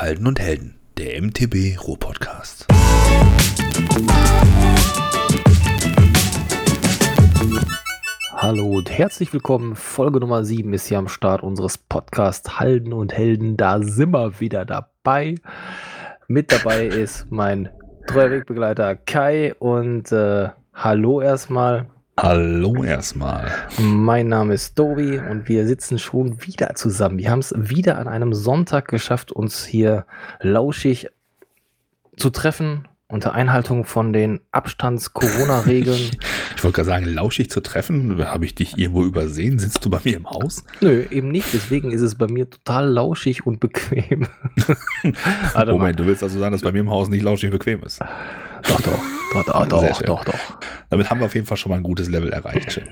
Halden und Helden, der MTB Ruhr-Podcast. Hallo und herzlich willkommen. Folge Nummer 7 ist hier am Start unseres Podcasts Halden und Helden. Da sind wir wieder dabei. Mit dabei ist mein treuer Wegbegleiter Kai und äh, hallo erstmal. Hallo erstmal. Mein Name ist Dobi und wir sitzen schon wieder zusammen. Wir haben es wieder an einem Sonntag geschafft, uns hier lauschig zu treffen unter Einhaltung von den Abstands-Corona-Regeln. Ich wollte gerade sagen, lauschig zu treffen. Habe ich dich irgendwo übersehen? Sitzt du bei mir im Haus? Nö, eben nicht. Deswegen ist es bei mir total lauschig und bequem. Moment, du willst also sagen, dass bei mir im Haus nicht lauschig und bequem ist? Doch, doch, doch, doch, doch, doch, doch. Damit haben wir auf jeden Fall schon mal ein gutes Level erreicht.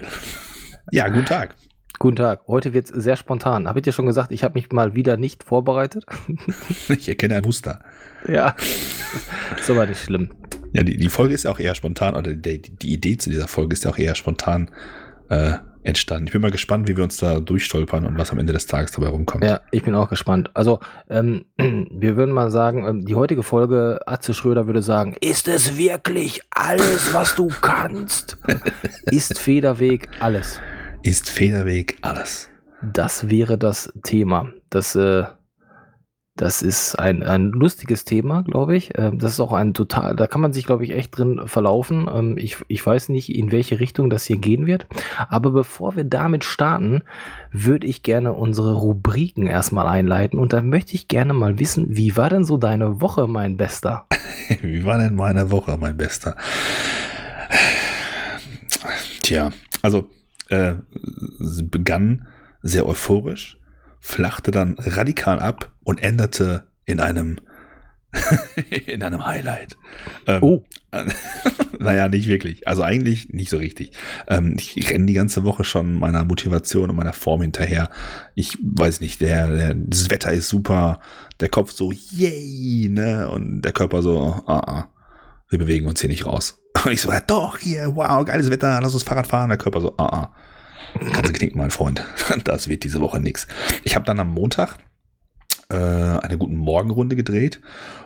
Ja, guten Tag. Guten Tag. Heute wird es sehr spontan. Habe ich dir schon gesagt, ich habe mich mal wieder nicht vorbereitet? Ich erkenne ein Muster. Ja, ist aber nicht schlimm. Ja, die, die Folge ist ja auch eher spontan, oder die, die Idee zu dieser Folge ist ja auch eher spontan äh, entstanden. Ich bin mal gespannt, wie wir uns da durchstolpern und was am Ende des Tages dabei rumkommt. Ja, ich bin auch gespannt. Also, ähm, wir würden mal sagen, ähm, die heutige Folge, Atze Schröder würde sagen, ist es wirklich alles, was du kannst? ist Federweg alles? Ist Federweg alles? Das wäre das Thema. Das äh, das ist ein, ein lustiges Thema, glaube ich. Ähm, das ist auch ein total, da kann man sich, glaube ich, echt drin verlaufen. Ähm, ich, ich weiß nicht, in welche Richtung das hier gehen wird. Aber bevor wir damit starten, würde ich gerne unsere Rubriken erstmal einleiten. Und dann möchte ich gerne mal wissen, wie war denn so deine Woche, mein Bester? wie war denn meine Woche, mein Bester? Tja, also äh, begann sehr euphorisch flachte dann radikal ab und endete in einem in einem Highlight. Ähm, oh. naja, nicht wirklich. Also eigentlich nicht so richtig. Ähm, ich renne die ganze Woche schon meiner Motivation und meiner Form hinterher. Ich weiß nicht, der, der, das Wetter ist super, der Kopf so, yay, ne? Und der Körper so, ah, ah, wir bewegen uns hier nicht raus. Und ich so, ja, doch, hier, wow, geiles Wetter, lass uns Fahrrad fahren. Der Körper so, ah, ah. Kannst du knicken, mein Freund. Das wird diese Woche nichts. Ich habe dann am Montag äh, eine guten Morgenrunde gedreht.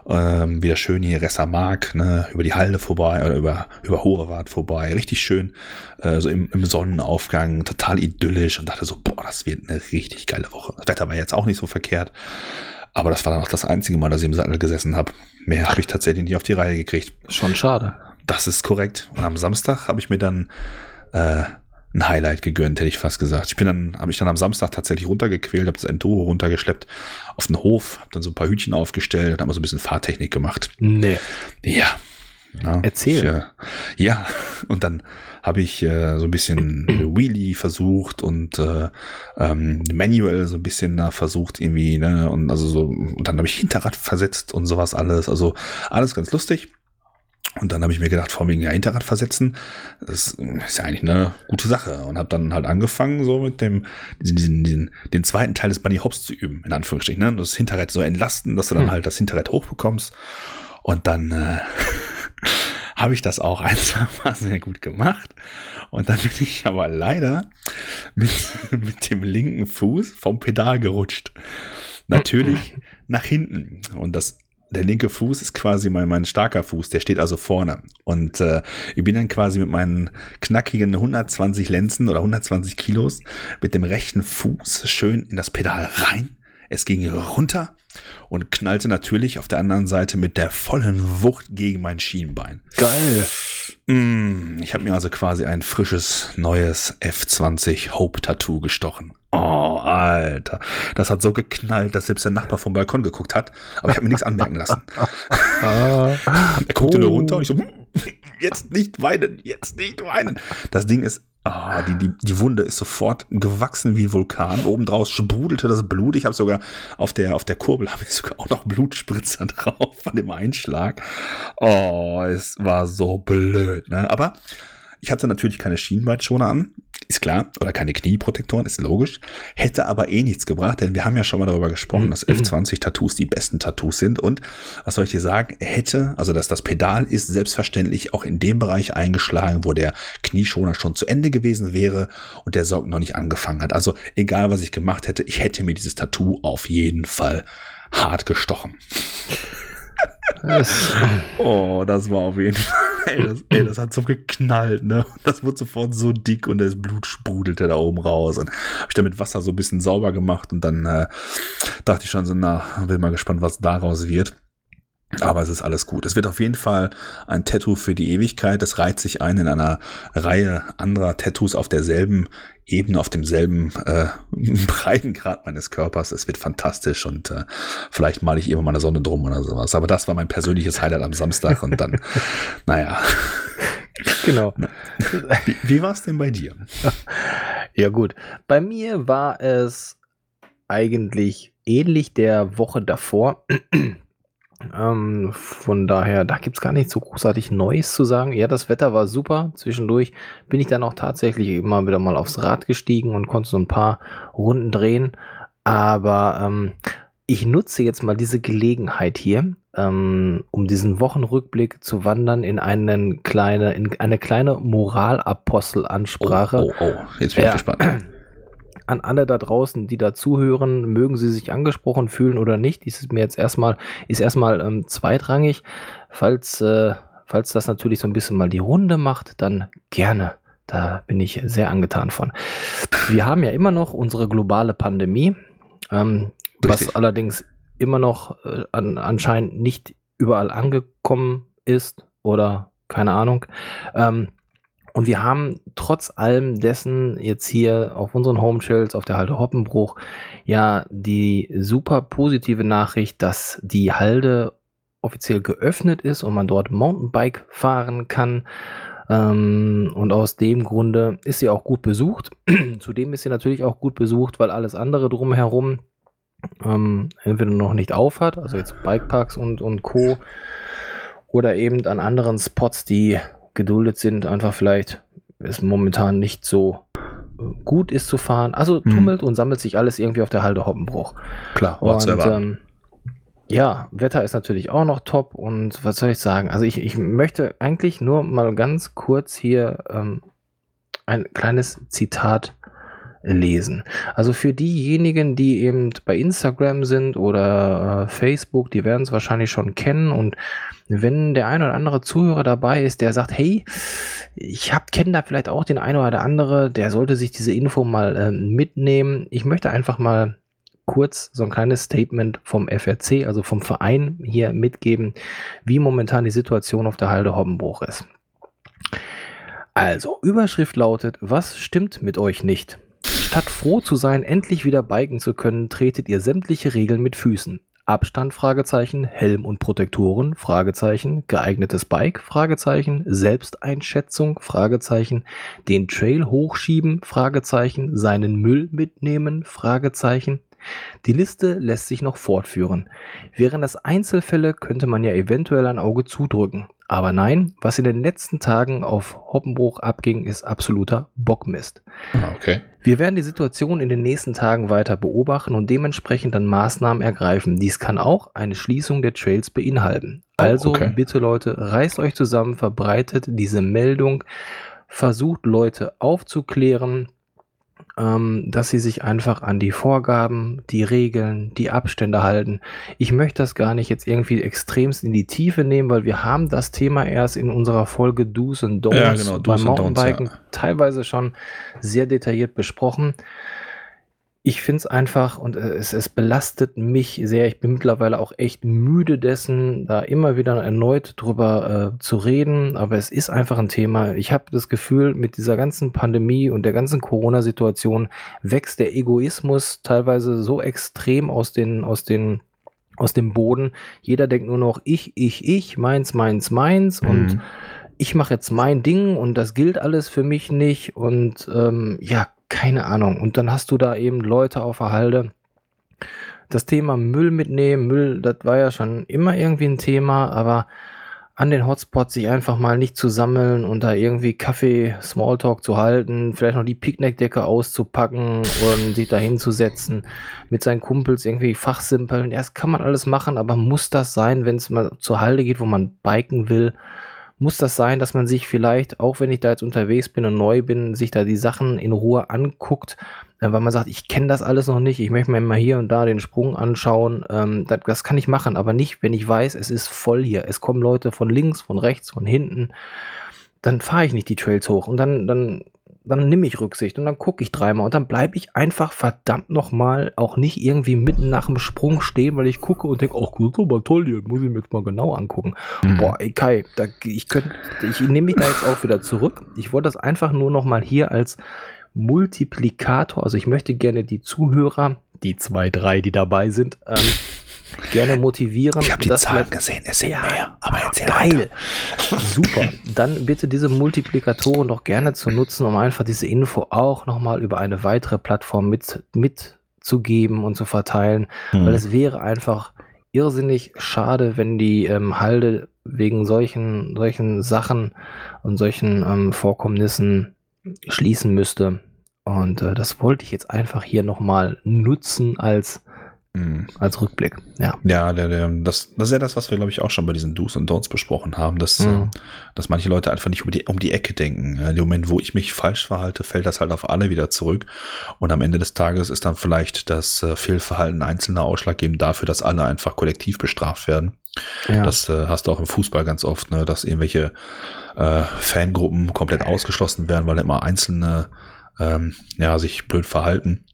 Ähm, wieder schön hier Ressamark, ne, über die Halde vorbei oder über, über Hohewart vorbei. Richtig schön, äh, so im, im Sonnenaufgang, total idyllisch und dachte so, boah, das wird eine richtig geile Woche. Das Wetter war jetzt auch nicht so verkehrt. Aber das war dann auch das einzige Mal, dass ich im Sattel gesessen habe. Mehr habe ich tatsächlich nicht auf die Reihe gekriegt. Schon schade. Das ist korrekt. Und am Samstag habe ich mir dann äh, ein Highlight gegönnt, hätte ich fast gesagt. Ich bin dann, habe ich dann am Samstag tatsächlich runtergequält, habe das Enduro runtergeschleppt auf den Hof, habe dann so ein paar Hütchen aufgestellt und habe mal so ein bisschen Fahrtechnik gemacht. Nee. Ja. ja Erzähl. Ich, äh, ja, und dann habe ich äh, so ein bisschen Wheelie versucht und äh, ähm, Manual so ein bisschen da versucht irgendwie, ne? Und also so, und dann habe ich Hinterrad versetzt und sowas alles. Also alles ganz lustig. Und dann habe ich mir gedacht, vor wegen ja, Hinterrad versetzen, das ist ja eigentlich eine gute Sache. Und habe dann halt angefangen, so mit dem, diesen, diesen, den zweiten Teil des Bunny Hops zu üben, in Anführungsstrichen. Ne? Das Hinterrad so entlasten, dass du dann hm. halt das Hinterrad hochbekommst. Und dann äh, habe ich das auch ein, zwei Mal sehr gut gemacht. Und dann bin ich aber leider mit, mit dem linken Fuß vom Pedal gerutscht. Natürlich nach hinten. Und das der linke Fuß ist quasi mein, mein starker Fuß, der steht also vorne. Und äh, ich bin dann quasi mit meinen knackigen 120 Lenzen oder 120 Kilos mit dem rechten Fuß schön in das Pedal rein. Es ging runter und knallte natürlich auf der anderen Seite mit der vollen Wucht gegen mein Schienbein. Geil. Mm, ich habe mir also quasi ein frisches, neues F20 Hope Tattoo gestochen. Oh, Alter. Das hat so geknallt, dass selbst der Nachbar vom Balkon geguckt hat. Aber ich habe mir nichts anmerken lassen. er guckte oh. nur runter und ich so, hm, jetzt nicht weinen, jetzt nicht weinen. Das Ding ist, ah, die, die, die Wunde ist sofort gewachsen wie ein Vulkan. Obendraus sprudelte das Blut. Ich habe sogar auf der, auf der Kurbel habe ich sogar auch noch Blutspritzer drauf von dem Einschlag. Oh, es war so blöd. Ne? Aber ich hatte natürlich keine Schienbeinschoner an, ist klar, oder keine Knieprotektoren, ist logisch. Hätte aber eh nichts gebracht, denn wir haben ja schon mal darüber gesprochen, dass mhm. F20-Tattoos die besten Tattoos sind. Und was soll ich dir sagen? Hätte, also dass das Pedal ist selbstverständlich auch in dem Bereich eingeschlagen, wo der Knieschoner schon zu Ende gewesen wäre und der Sock noch nicht angefangen hat. Also egal, was ich gemacht hätte, ich hätte mir dieses Tattoo auf jeden Fall hart gestochen. Oh, das war auf jeden Fall. Ey das, ey, das, hat so geknallt, ne? Das wurde sofort so dick und das Blut sprudelte da oben raus. Und habe ich dann mit Wasser so ein bisschen sauber gemacht und dann äh, dachte ich schon so, na, bin mal gespannt, was daraus wird. Aber es ist alles gut. Es wird auf jeden Fall ein Tattoo für die Ewigkeit. Das reiht sich ein in einer Reihe anderer Tattoos auf derselben Ebene, auf demselben äh, Breitengrad meines Körpers. Es wird fantastisch und äh, vielleicht male ich immer mal eine Sonne drum oder sowas. Aber das war mein persönliches Highlight am Samstag und dann, naja. Genau. Wie, wie war es denn bei dir? Ja gut, bei mir war es eigentlich ähnlich der Woche davor. Ähm, von daher, da gibt es gar nicht so großartig Neues zu sagen. Ja, das Wetter war super. Zwischendurch bin ich dann auch tatsächlich immer wieder mal aufs Rad gestiegen und konnte so ein paar Runden drehen. Aber ähm, ich nutze jetzt mal diese Gelegenheit hier, ähm, um diesen Wochenrückblick zu wandern in, einen kleine, in eine kleine Moralapostelansprache. Oh, oh, oh, jetzt bin ich ja. gespannt an alle da draußen, die da zuhören, mögen sie sich angesprochen fühlen oder nicht. Ist mir jetzt erstmal, ist erstmal ähm, zweitrangig. Falls, äh, falls das natürlich so ein bisschen mal die Runde macht, dann gerne. Da bin ich sehr angetan von. Wir haben ja immer noch unsere globale Pandemie, ähm, was allerdings immer noch äh, an, anscheinend nicht überall angekommen ist oder keine Ahnung. Ähm, und wir haben trotz allem dessen jetzt hier auf unseren Home-Shells, auf der Halde Hoppenbruch, ja die super positive Nachricht, dass die Halde offiziell geöffnet ist und man dort Mountainbike fahren kann. Ähm, und aus dem Grunde ist sie auch gut besucht. Zudem ist sie natürlich auch gut besucht, weil alles andere drumherum ähm, entweder noch nicht aufhat, also jetzt Bikeparks und, und Co. Oder eben an anderen Spots, die geduldet sind, einfach vielleicht es momentan nicht so äh, gut ist zu fahren. Also mhm. tummelt mhm. und sammelt sich alles irgendwie auf der Halde Hoppenbruch. Klar, und ähm, ja, Wetter ist natürlich auch noch top und was soll ich sagen? Also ich, ich möchte eigentlich nur mal ganz kurz hier ähm, ein kleines Zitat lesen. Also für diejenigen, die eben bei Instagram sind oder äh, Facebook, die werden es wahrscheinlich schon kennen und wenn der ein oder andere Zuhörer dabei ist, der sagt, hey, ich kenne da vielleicht auch den einen oder andere, der sollte sich diese Info mal äh, mitnehmen. Ich möchte einfach mal kurz so ein kleines Statement vom FRC, also vom Verein hier mitgeben, wie momentan die Situation auf der Halde Hobbenbruch ist. Also, Überschrift lautet, was stimmt mit euch nicht? Statt froh zu sein, endlich wieder biken zu können, tretet ihr sämtliche Regeln mit Füßen. Abstand, Fragezeichen, Helm und Protektoren, Fragezeichen, geeignetes Bike, Fragezeichen, Selbsteinschätzung, Fragezeichen, den Trail hochschieben, Fragezeichen, seinen Müll mitnehmen, Fragezeichen. Die Liste lässt sich noch fortführen. Wären das Einzelfälle, könnte man ja eventuell ein Auge zudrücken. Aber nein, was in den letzten Tagen auf Hoppenbruch abging, ist absoluter Bockmist. Ah, okay. Wir werden die Situation in den nächsten Tagen weiter beobachten und dementsprechend dann Maßnahmen ergreifen. Dies kann auch eine Schließung der Trails beinhalten. Oh, also oh, okay. bitte Leute, reißt euch zusammen, verbreitet diese Meldung, versucht Leute aufzuklären, ähm, dass sie sich einfach an die Vorgaben, die Regeln, die Abstände halten. Ich möchte das gar nicht jetzt irgendwie extremst in die Tiefe nehmen, weil wir haben das Thema erst in unserer Folge Do's and Don'ts ja, genau, beim Mountainbiken ja. teilweise schon sehr detailliert besprochen ich finde es einfach und äh, es, es belastet mich sehr. Ich bin mittlerweile auch echt müde dessen, da immer wieder erneut drüber äh, zu reden. Aber es ist einfach ein Thema. Ich habe das Gefühl, mit dieser ganzen Pandemie und der ganzen Corona-Situation wächst der Egoismus teilweise so extrem aus den, aus den aus dem Boden. Jeder denkt nur noch ich, ich, ich, meins, meins, meins mhm. und ich mache jetzt mein Ding und das gilt alles für mich nicht. Und ähm, ja, keine Ahnung. Und dann hast du da eben Leute auf der Halde. Das Thema Müll mitnehmen, Müll, das war ja schon immer irgendwie ein Thema, aber an den Hotspots sich einfach mal nicht zu sammeln und da irgendwie Kaffee, Smalltalk zu halten, vielleicht noch die Picknickdecke auszupacken und sich da hinzusetzen, mit seinen Kumpels irgendwie fachsimpeln. Das kann man alles machen, aber muss das sein, wenn es mal zur Halde geht, wo man biken will? Muss das sein, dass man sich vielleicht, auch wenn ich da jetzt unterwegs bin und neu bin, sich da die Sachen in Ruhe anguckt, äh, weil man sagt, ich kenne das alles noch nicht, ich möchte mir mal hier und da den Sprung anschauen. Ähm, das, kann ich machen, aber nicht, wenn ich weiß, es ist voll hier. Es kommen Leute von links, von rechts, von hinten. Dann fahre ich nicht die Trails hoch und dann, dann dann nehme ich Rücksicht und dann gucke ich dreimal und dann bleibe ich einfach verdammt nochmal auch nicht irgendwie mitten nach dem Sprung stehen, weil ich gucke und denke, ach, ist aber toll hier, muss ich mir jetzt mal genau angucken. Mhm. Boah, ey Kai, da, ich könnte, ich nehme mich da jetzt auch wieder zurück. Ich wollte das einfach nur nochmal hier als Multiplikator, also ich möchte gerne die Zuhörer, die zwei, drei, die dabei sind, ähm, gerne motivieren. Ich habe die Zahlen gesehen, es sind ja, mehr. Aber jetzt geil. Super. Dann bitte diese Multiplikatoren doch gerne zu nutzen, um einfach diese Info auch nochmal über eine weitere Plattform mit, mitzugeben und zu verteilen. Hm. Weil es wäre einfach irrsinnig schade, wenn die ähm, Halde wegen solchen, solchen Sachen und solchen ähm, Vorkommnissen schließen müsste. Und äh, das wollte ich jetzt einfach hier nochmal nutzen als Mhm. Als Rückblick, ja. Ja, der, der, das, das ist ja das, was wir, glaube ich, auch schon bei diesen Do's und Don'ts besprochen haben, dass, mhm. dass manche Leute einfach nicht um die, um die Ecke denken. In dem Moment, wo ich mich falsch verhalte, fällt das halt auf alle wieder zurück. Und am Ende des Tages ist dann vielleicht das äh, Fehlverhalten einzelner ausschlaggebend dafür, dass alle einfach kollektiv bestraft werden. Ja. Das äh, hast du auch im Fußball ganz oft, ne, dass irgendwelche äh, Fangruppen komplett ausgeschlossen werden, weil immer einzelne ähm, ja, sich blöd verhalten.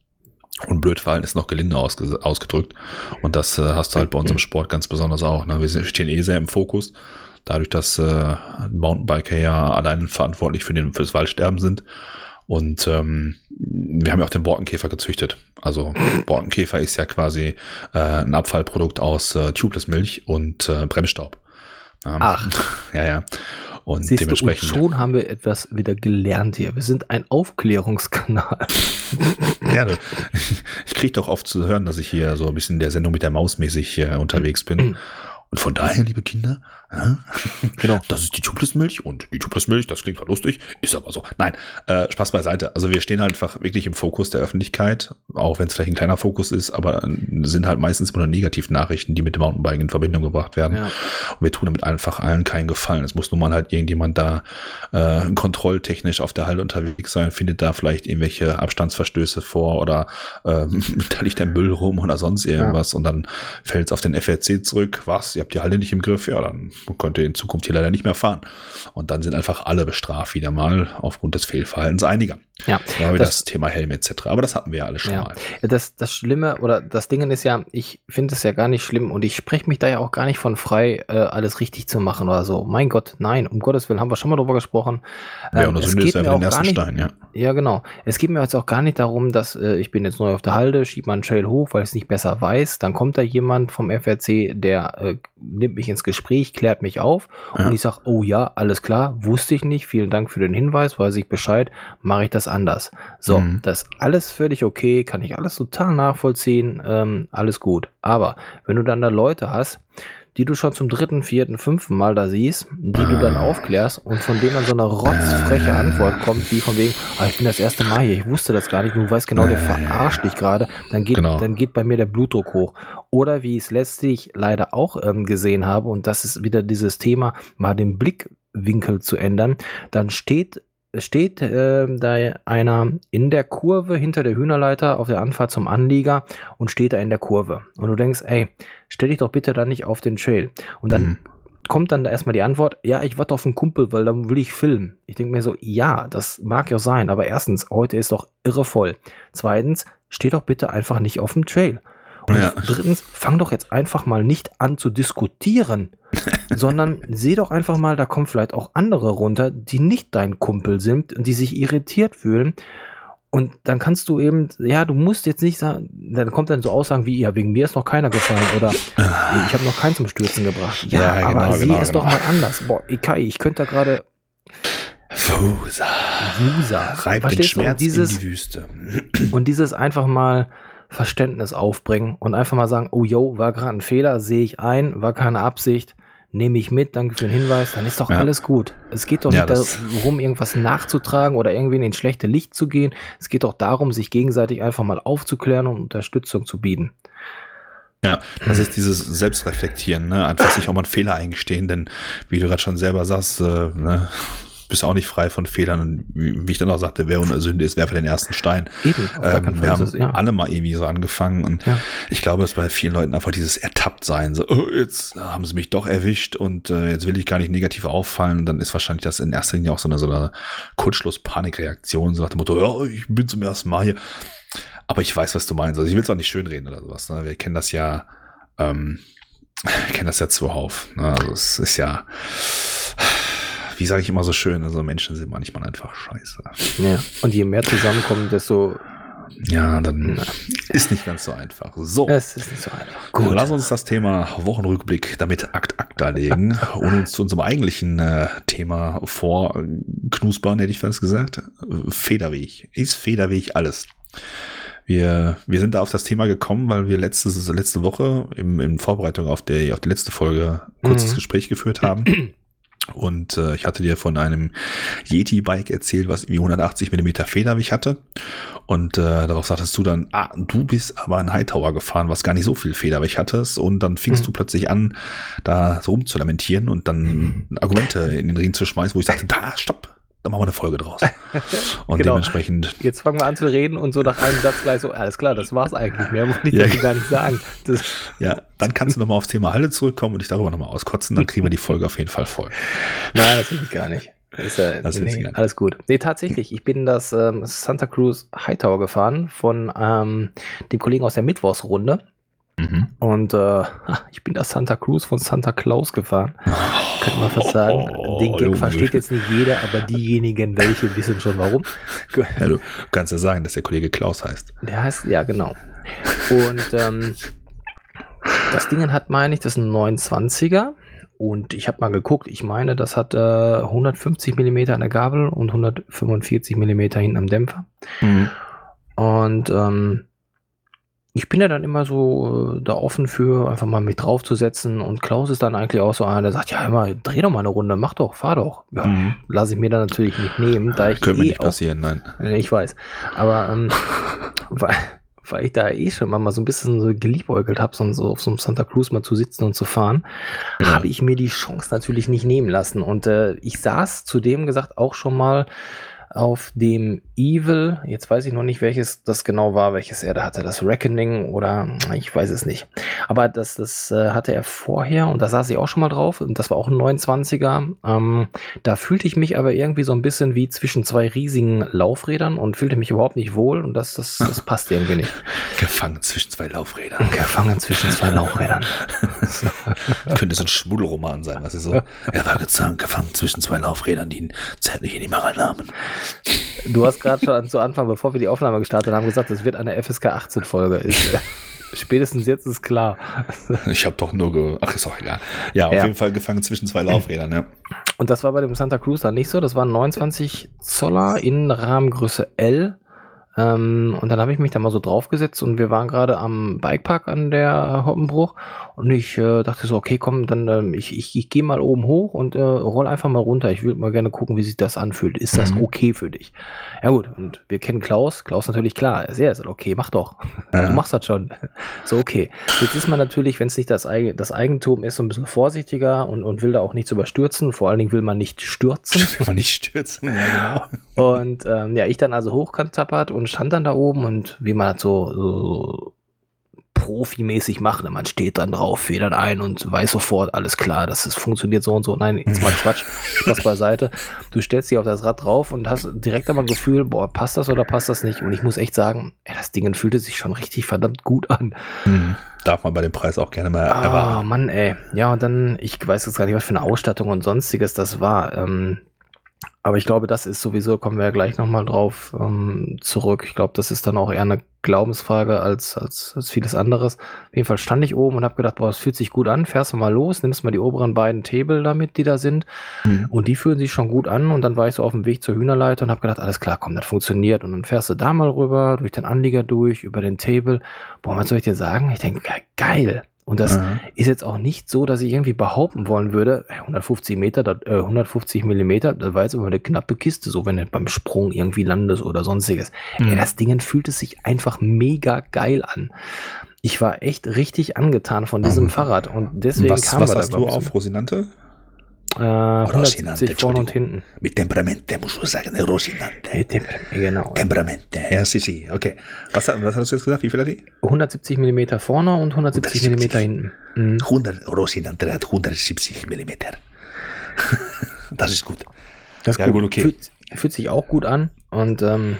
Und blöd fallen ist noch gelinde ausge ausgedrückt. Und das äh, hast du halt bei uns im Sport ganz besonders auch. Ne? Wir stehen eh sehr im Fokus. Dadurch, dass äh, Mountainbiker ja allein verantwortlich für den, fürs Waldsterben sind. Und ähm, wir haben ja auch den Borkenkäfer gezüchtet. Also Borkenkäfer ist ja quasi äh, ein Abfallprodukt aus äh, Tubeless-Milch und äh, Bremsstaub. Ähm, Ach. Ja, ja. Und Siehst dementsprechend. Du, und schon haben wir etwas wieder gelernt hier. Wir sind ein Aufklärungskanal. ja, ich kriege doch oft zu hören, dass ich hier so ein bisschen der Sendung mit der Maus mäßig äh, unterwegs bin. Und von daher, liebe Kinder, genau, das ist die Tubeless-Milch und die Tubeless-Milch, das klingt zwar lustig, ist aber so. Nein, äh, Spaß beiseite. Also wir stehen halt einfach wirklich im Fokus der Öffentlichkeit, auch wenn es vielleicht ein kleiner Fokus ist, aber äh, sind halt meistens immer nur Negativnachrichten, die mit dem Mountainbiking in Verbindung gebracht werden. Ja. Und wir tun damit einfach allen keinen Gefallen. Es muss nun mal halt irgendjemand da äh, kontrolltechnisch auf der Halle unterwegs sein, findet da vielleicht irgendwelche Abstandsverstöße vor oder äh, da liegt der Müll rum oder sonst irgendwas ja. und dann fällt es auf den FRC zurück. Was? ihr habt die Halle nicht im Griff, ja, dann könnt ihr in Zukunft hier leider nicht mehr fahren. Und dann sind einfach alle bestraft wieder mal aufgrund des Fehlverhaltens einiger. Ja, ja das, das, Thema Helm etc. Aber das hatten wir ja alle schon ja. mal. Das, das Schlimme oder das Ding ist ja, ich finde es ja gar nicht schlimm und ich spreche mich da ja auch gar nicht von frei, äh, alles richtig zu machen oder so. Mein Gott, nein, um Gottes Willen haben wir schon mal drüber gesprochen. Ähm, ja, und das es geht mir auch gar nicht, Stein, ja. Ja, genau. Es geht mir jetzt auch gar nicht darum, dass äh, ich bin jetzt neu auf der Halde, schieb mal einen Trail hoch, weil ich es nicht besser weiß. Dann kommt da jemand vom FRC, der äh, nimmt mich ins Gespräch, klärt mich auf ja. und ich sage, oh ja, alles klar, wusste ich nicht, vielen Dank für den Hinweis, weiß ich Bescheid, mache ich das anders. So, mhm. das ist alles völlig okay, kann ich alles total nachvollziehen, ähm, alles gut. Aber wenn du dann da Leute hast, die du schon zum dritten, vierten, fünften Mal da siehst, die du dann aufklärst und von denen dann so eine rotzfreche Antwort kommt, wie von wegen, ah, ich bin das erste Mal hier, ich wusste das gar nicht, du weißt genau, der verarscht dich gerade, dann geht, genau. dann geht bei mir der Blutdruck hoch. Oder wie ich es letztlich leider auch ähm, gesehen habe, und das ist wieder dieses Thema, mal den Blickwinkel zu ändern, dann steht steht äh, da einer in der Kurve hinter der Hühnerleiter auf der Anfahrt zum Anlieger und steht da in der Kurve. Und du denkst, ey, stell dich doch bitte da nicht auf den Trail. Und dann mhm. kommt dann da erstmal die Antwort, ja, ich warte auf einen Kumpel, weil dann will ich filmen. Ich denke mir so, ja, das mag ja sein, aber erstens, heute ist doch irre voll. Zweitens, steh doch bitte einfach nicht auf dem Trail. Und ja. drittens, fang doch jetzt einfach mal nicht an zu diskutieren, sondern seh doch einfach mal, da kommen vielleicht auch andere runter, die nicht dein Kumpel sind und die sich irritiert fühlen. Und dann kannst du eben, ja, du musst jetzt nicht sagen, dann kommt dann so Aussagen wie, ja, wegen mir ist noch keiner gefallen oder ich habe noch keinen zum Stürzen gebracht. Ja, ja aber genau, sieh genau, es genau. doch mal anders. Boah, Ikai, ich könnte da gerade. Fusa. Fusa. Reibt den Schmerz dieses, in die Wüste. Und dieses einfach mal, Verständnis aufbringen und einfach mal sagen, oh yo, war gerade ein Fehler, sehe ich ein, war keine Absicht, nehme ich mit, danke für den Hinweis, dann ist doch ja. alles gut. Es geht doch ja, nicht darum, irgendwas nachzutragen oder irgendwie in ins schlechte Licht zu gehen. Es geht doch darum, sich gegenseitig einfach mal aufzuklären und Unterstützung zu bieten. Ja, das ist dieses Selbstreflektieren, ne? Einfach sich auch mal einen Fehler eingestehen, denn wie du gerade schon selber sagst, äh, ne, bist auch nicht frei von Fehlern. Und wie ich dann auch sagte, wer ohne Sünde ist, werfe den ersten Stein. Eben, ähm, wir haben es, ja. alle mal irgendwie so angefangen. Und ja. ich glaube, es bei vielen Leuten einfach dieses Ertapptsein. So, oh, jetzt haben sie mich doch erwischt und äh, jetzt will ich gar nicht negativ auffallen. Und dann ist wahrscheinlich das in erster Linie auch so eine, so eine Kurzschluss-Panikreaktion, so nach dem Motto, ja, ich bin zum ersten Mal hier. Aber ich weiß, was du meinst. Also ich will es auch nicht schönreden oder sowas. Ne? Wir kennen das ja, ähm, wir kennen das ja zuhauf. Ne? Also es ist ja, wie sage ich immer so schön, also Menschen sind manchmal einfach scheiße. Ja, und je mehr zusammenkommen, desto ja, dann Na. ist nicht ganz so einfach. So. Es ist nicht so einfach. Gut. Lass uns das Thema Wochenrückblick damit akt akta legen und uns zu unserem eigentlichen äh, Thema vorknuspern, hätte ich fast gesagt. Federweg. Ist Federweg alles? Wir, wir sind da auf das Thema gekommen, weil wir letzte, letzte Woche im, in Vorbereitung auf die, auf die letzte Folge kurzes mhm. Gespräch geführt haben. Und äh, ich hatte dir von einem Yeti-Bike erzählt, was irgendwie 180 Millimeter Federweg hatte. Und äh, darauf sagtest du dann, ah, du bist aber ein Hightower gefahren, was gar nicht so viel Federweg hattest. Und dann fingst mhm. du plötzlich an, da so rumzulamentieren und dann Argumente in den Ring zu schmeißen, wo ich sagte, da, stopp, da machen wir eine Folge draus. Und genau. dementsprechend. Jetzt fangen wir an zu reden und so nach einem Satz gleich so, alles klar, das war's eigentlich. Mehr muss ich ja, gar nicht sagen. Das ja, dann kannst du nochmal aufs Thema Halle zurückkommen und dich darüber nochmal auskotzen, dann kriegen wir die Folge auf jeden Fall voll. Nein, das will ich gar nicht. Ist das nee, alles gut. Nee, tatsächlich, ich bin das ähm, Santa Cruz Hightower gefahren von ähm, dem Kollegen aus der Mittwochsrunde. Mhm. Und äh, ich bin da Santa Cruz von Santa Claus gefahren. Könnte man fast sagen. Den Gag versteht jetzt nicht jeder, aber diejenigen, welche wissen schon warum. Ja, du kannst ja sagen, dass der Kollege Klaus heißt. Der heißt, ja, genau. Und ähm, das Ding hat, meine ich, das ist ein 29er. Und ich habe mal geguckt, ich meine, das hat äh, 150 mm an der Gabel und 145 mm hinten am Dämpfer. Mhm. Und ähm, ich bin ja dann immer so äh, da offen für, einfach mal mich draufzusetzen. Und Klaus ist dann eigentlich auch so einer, der sagt, ja, immer, dreh doch mal eine Runde, mach doch, fahr doch. Ja, mhm. lasse ich mir dann natürlich nicht nehmen, da ich Könnte eh nicht passieren, nein. Ich weiß. Aber ähm, weil, weil ich da eh schon mal so ein bisschen so geliebäugelt habe, so auf so einem Santa Cruz mal zu sitzen und zu fahren, ja. habe ich mir die Chance natürlich nicht nehmen lassen. Und äh, ich saß zudem gesagt auch schon mal auf dem Evil, jetzt weiß ich noch nicht, welches das genau war, welches er da hatte, das Reckoning oder ich weiß es nicht. Aber das, das äh, hatte er vorher und da saß ich auch schon mal drauf und das war auch ein 29er. Ähm, da fühlte ich mich aber irgendwie so ein bisschen wie zwischen zwei riesigen Laufrädern und fühlte mich überhaupt nicht wohl und das, das, das passt irgendwie nicht. Gefangen zwischen zwei Laufrädern. Gefangen zwischen zwei Laufrädern. Könnte so ein Schmuddelroman sein, was ist so. Er war gefangen zwischen zwei Laufrädern, die ihn zärtlich in die Mara nahmen. Du hast gerade schon zu Anfang, bevor wir die Aufnahme gestartet haben, gesagt, es wird eine FSK 18 Folge. spätestens jetzt ist klar. Ich habe doch nur ge Ach, ist auch egal. Ja, auf ja. jeden Fall gefangen zwischen zwei Laufrädern, ja. Und das war bei dem Santa Cruz dann nicht so. Das waren 29 Zoller in Rahmengröße L ähm, und dann habe ich mich da mal so draufgesetzt und wir waren gerade am Bikepark an der Hoppenbruch und ich äh, dachte so, okay, komm, dann ähm, ich, ich, ich gehe mal oben hoch und äh, roll einfach mal runter. Ich würde mal gerne gucken, wie sich das anfühlt. Ist das mhm. okay für dich? Ja gut, und wir kennen Klaus. Klaus natürlich klar. Er sagt, okay, mach doch. Ja. Du machst das schon. so, okay. Jetzt ist man natürlich, wenn es nicht das, Eig das Eigentum ist, so ein bisschen vorsichtiger und, und will da auch nichts überstürzen. Vor allen Dingen will man nicht stürzen. Will man nicht stürzen, ja genau. Und ähm, ja, ich dann also hochkantappert und stand dann da oben und wie man das so, so profimäßig macht. Ne? Man steht dann drauf, federt ein und weiß sofort, alles klar, das ist, funktioniert so und so. Nein, jetzt mal Quatsch, Spaß beiseite. Du stellst dich auf das Rad drauf und hast direkt einmal ein Gefühl, boah, passt das oder passt das nicht? Und ich muss echt sagen, das Ding fühlte sich schon richtig verdammt gut an. Mhm. Darf man bei dem Preis auch gerne mal ah, erwarten. Mann, ey. Ja, und dann, ich weiß jetzt gar nicht, was für eine Ausstattung und sonstiges das war. Ähm, aber ich glaube, das ist sowieso, kommen wir ja gleich nochmal drauf ähm, zurück. Ich glaube, das ist dann auch eher eine Glaubensfrage als, als, als vieles anderes. Auf jeden Fall stand ich oben und habe gedacht, boah, es fühlt sich gut an, fährst du mal los, nimmst mal die oberen beiden Table damit, die da sind. Mhm. Und die fühlen sich schon gut an. Und dann war ich so auf dem Weg zur Hühnerleiter und habe gedacht, alles klar, komm, das funktioniert. Und dann fährst du da mal rüber, durch den Anlieger durch, über den Table. Boah, was soll ich dir sagen? Ich denke, geil. Und das mhm. ist jetzt auch nicht so, dass ich irgendwie behaupten wollen würde, 150 Meter, äh, 150 Millimeter, das war jetzt immer eine knappe Kiste, so wenn du beim Sprung irgendwie landest oder sonstiges. Mhm. Ja, das Ding fühlt es sich einfach mega geil an. ich war echt richtig angetan von diesem Mhm. Fahrrad und deswegen was kam was da, hast du auf Rosinante? Äh, 170 Rosinante, vorne und hinten. Mit Temperamente, muss man sagen, Rosinante. Mit dem- Genau. Temperamente, ja, sì, sì, okay. Was, was hast du jetzt gesagt? Wie viel hat die? 170 mm vorne und 170 mm 170. hinten. Mhm. 100, Rosinante hat 170 Millimeter. das ist gut. Das ist Ja, gut, okay. Fühlt, fühlt sich auch gut an. Und ähm,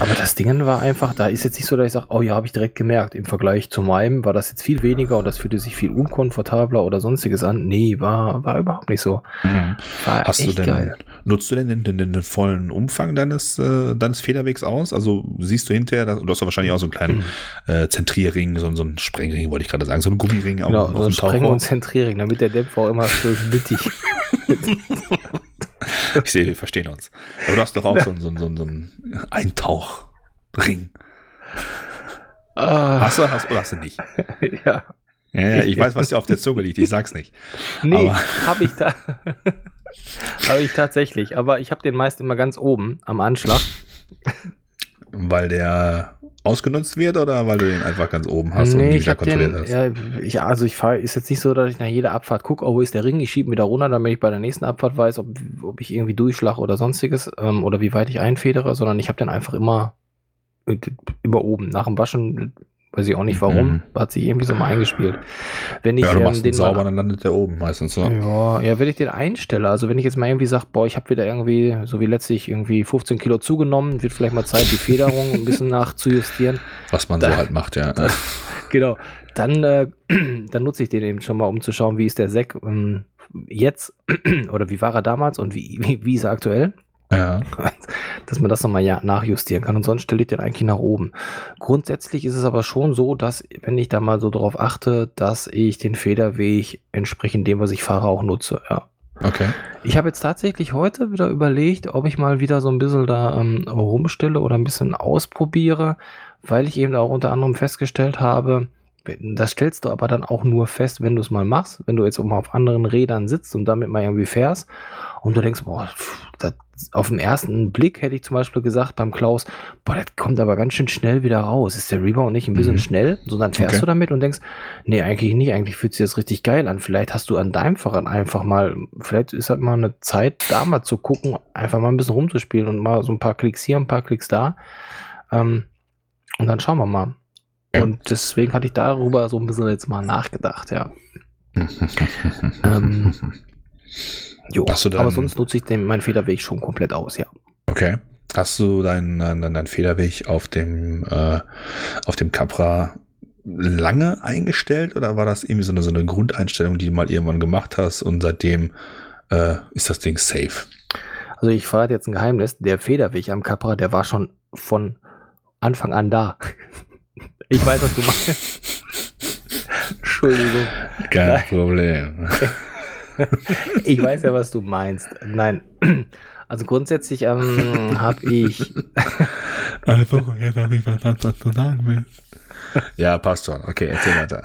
aber das Ding war einfach, da ist jetzt nicht so, dass ich sage, oh ja, habe ich direkt gemerkt. Im Vergleich zu meinem war das jetzt viel weniger und das fühlte sich viel unkomfortabler oder sonstiges an. Nee, war, war überhaupt nicht so. War Hast du echt denn, geil. nutzt du denn den, den, den vollen Umfang deines, äh, deines Federwegs aus? Also siehst du hinterher, dass- du hast ja wahrscheinlich auch so einen kleinen äh, Zentrierring, so, so einen Sprengring, wollte ich gerade sagen, so einen Gummiring Genau, auf so ein dem Spreng- und Zentrierring, damit der Dämpfer auch immer schön mittig. Ich sehe, wir verstehen uns. Aber du hast doch auch so, einen- so, so, einen- so einen Eintauchring. ah, Hast du, hast, oder hast du nicht? ja. Ja, ja, ich weiß, was dir auf der Zunge liegt, ich sag's nicht. Nee, habe ich da. habe ich tatsächlich, aber ich habe den meist immer ganz oben am Anschlag. Weil der ausgenutzt wird oder weil du den einfach ganz oben hast und nee, habe den, kontrolliert hast? ja, ich, also ich fahre, ist jetzt nicht so, dass ich nach jeder Abfahrt gucke, oh, wo ist der Ring, ich schiebe ihn wieder runter, damit ich bei der nächsten Abfahrt weiß, ob, ob ich irgendwie durchschlag oder sonstiges ähm, oder wie weit ich einfedere, sondern ich habe den einfach immer, äh, immer oben. Nach dem Waschen, weiß ich auch nicht warum, Mhm. hat sich irgendwie so mal eingespielt. Wenn ich Ja, du ähm, den den mal- sauber, dann landet der oben meistens. So. Ja, ja, wenn ich den einstelle, also wenn ich jetzt mal irgendwie sage, boah, ich habe wieder irgendwie, so wie letztlich, irgendwie 15 Kilo zugenommen, wird vielleicht mal Zeit, die Federung ein bisschen nachzujustieren. Was man so Da- halt macht, ja. Genau, dann, äh, dann nutze ich den eben schon mal, um zu schauen, wie ist der Sek ähm, jetzt oder wie war er damals und wie, wie, wie ist er aktuell, ja. dass man das nochmal ja, nachjustieren kann und sonst stelle ich den eigentlich nach oben. Grundsätzlich ist es aber schon so, dass, wenn ich da mal so drauf achte, dass ich den Federweg entsprechend dem, was ich fahre, auch nutze, ja. Okay. Ich habe jetzt tatsächlich heute wieder überlegt, ob ich mal wieder so ein bisschen da ähm, rumstelle oder ein bisschen ausprobiere, weil ich eben auch unter anderem festgestellt habe, das stellst du aber dann auch nur fest, wenn du es mal machst, wenn du jetzt auch mal auf anderen Rädern sitzt und damit mal irgendwie fährst und du denkst, boah, das, auf den ersten Blick hätte ich zum Beispiel gesagt beim Klaus, boah, das kommt aber ganz schön schnell wieder raus. Ist der Rebound nicht ein bisschen Mhm. schnell? Sondern fährst Okay. du damit und denkst, nee, eigentlich nicht, eigentlich fühlt sich das richtig geil an. Vielleicht hast du an deinem Fahrrad einfach mal, vielleicht ist halt mal eine Zeit, da mal zu gucken, einfach mal ein bisschen rumzuspielen und mal so ein paar Klicks hier, ein paar Klicks da. Ähm, und dann schauen wir mal. Ja. Und deswegen hatte ich darüber so ein bisschen jetzt mal nachgedacht, ja. Ähm, Jo, du aber dann- sonst nutze ich den, meinen Federweg schon komplett aus, ja. Okay. Hast du deinen dein, dein Federweg auf dem, äh, auf dem Capra lange eingestellt oder war das irgendwie so eine, so eine Grundeinstellung, die du mal irgendwann gemacht hast und seitdem äh, ist das Ding safe? Also ich verrate jetzt ein Geheimnis, der Federweg am Capra, der war schon von Anfang an da. Ich weiß, was du meinst. Entschuldigung. Kein Nein. Problem. Ich weiß ja, was du meinst. Nein. Also grundsätzlich ähm, habe ich. Also, jetzt habe ich was, was du sagen willst. Ja, passt schon. Okay, erzähl weiter.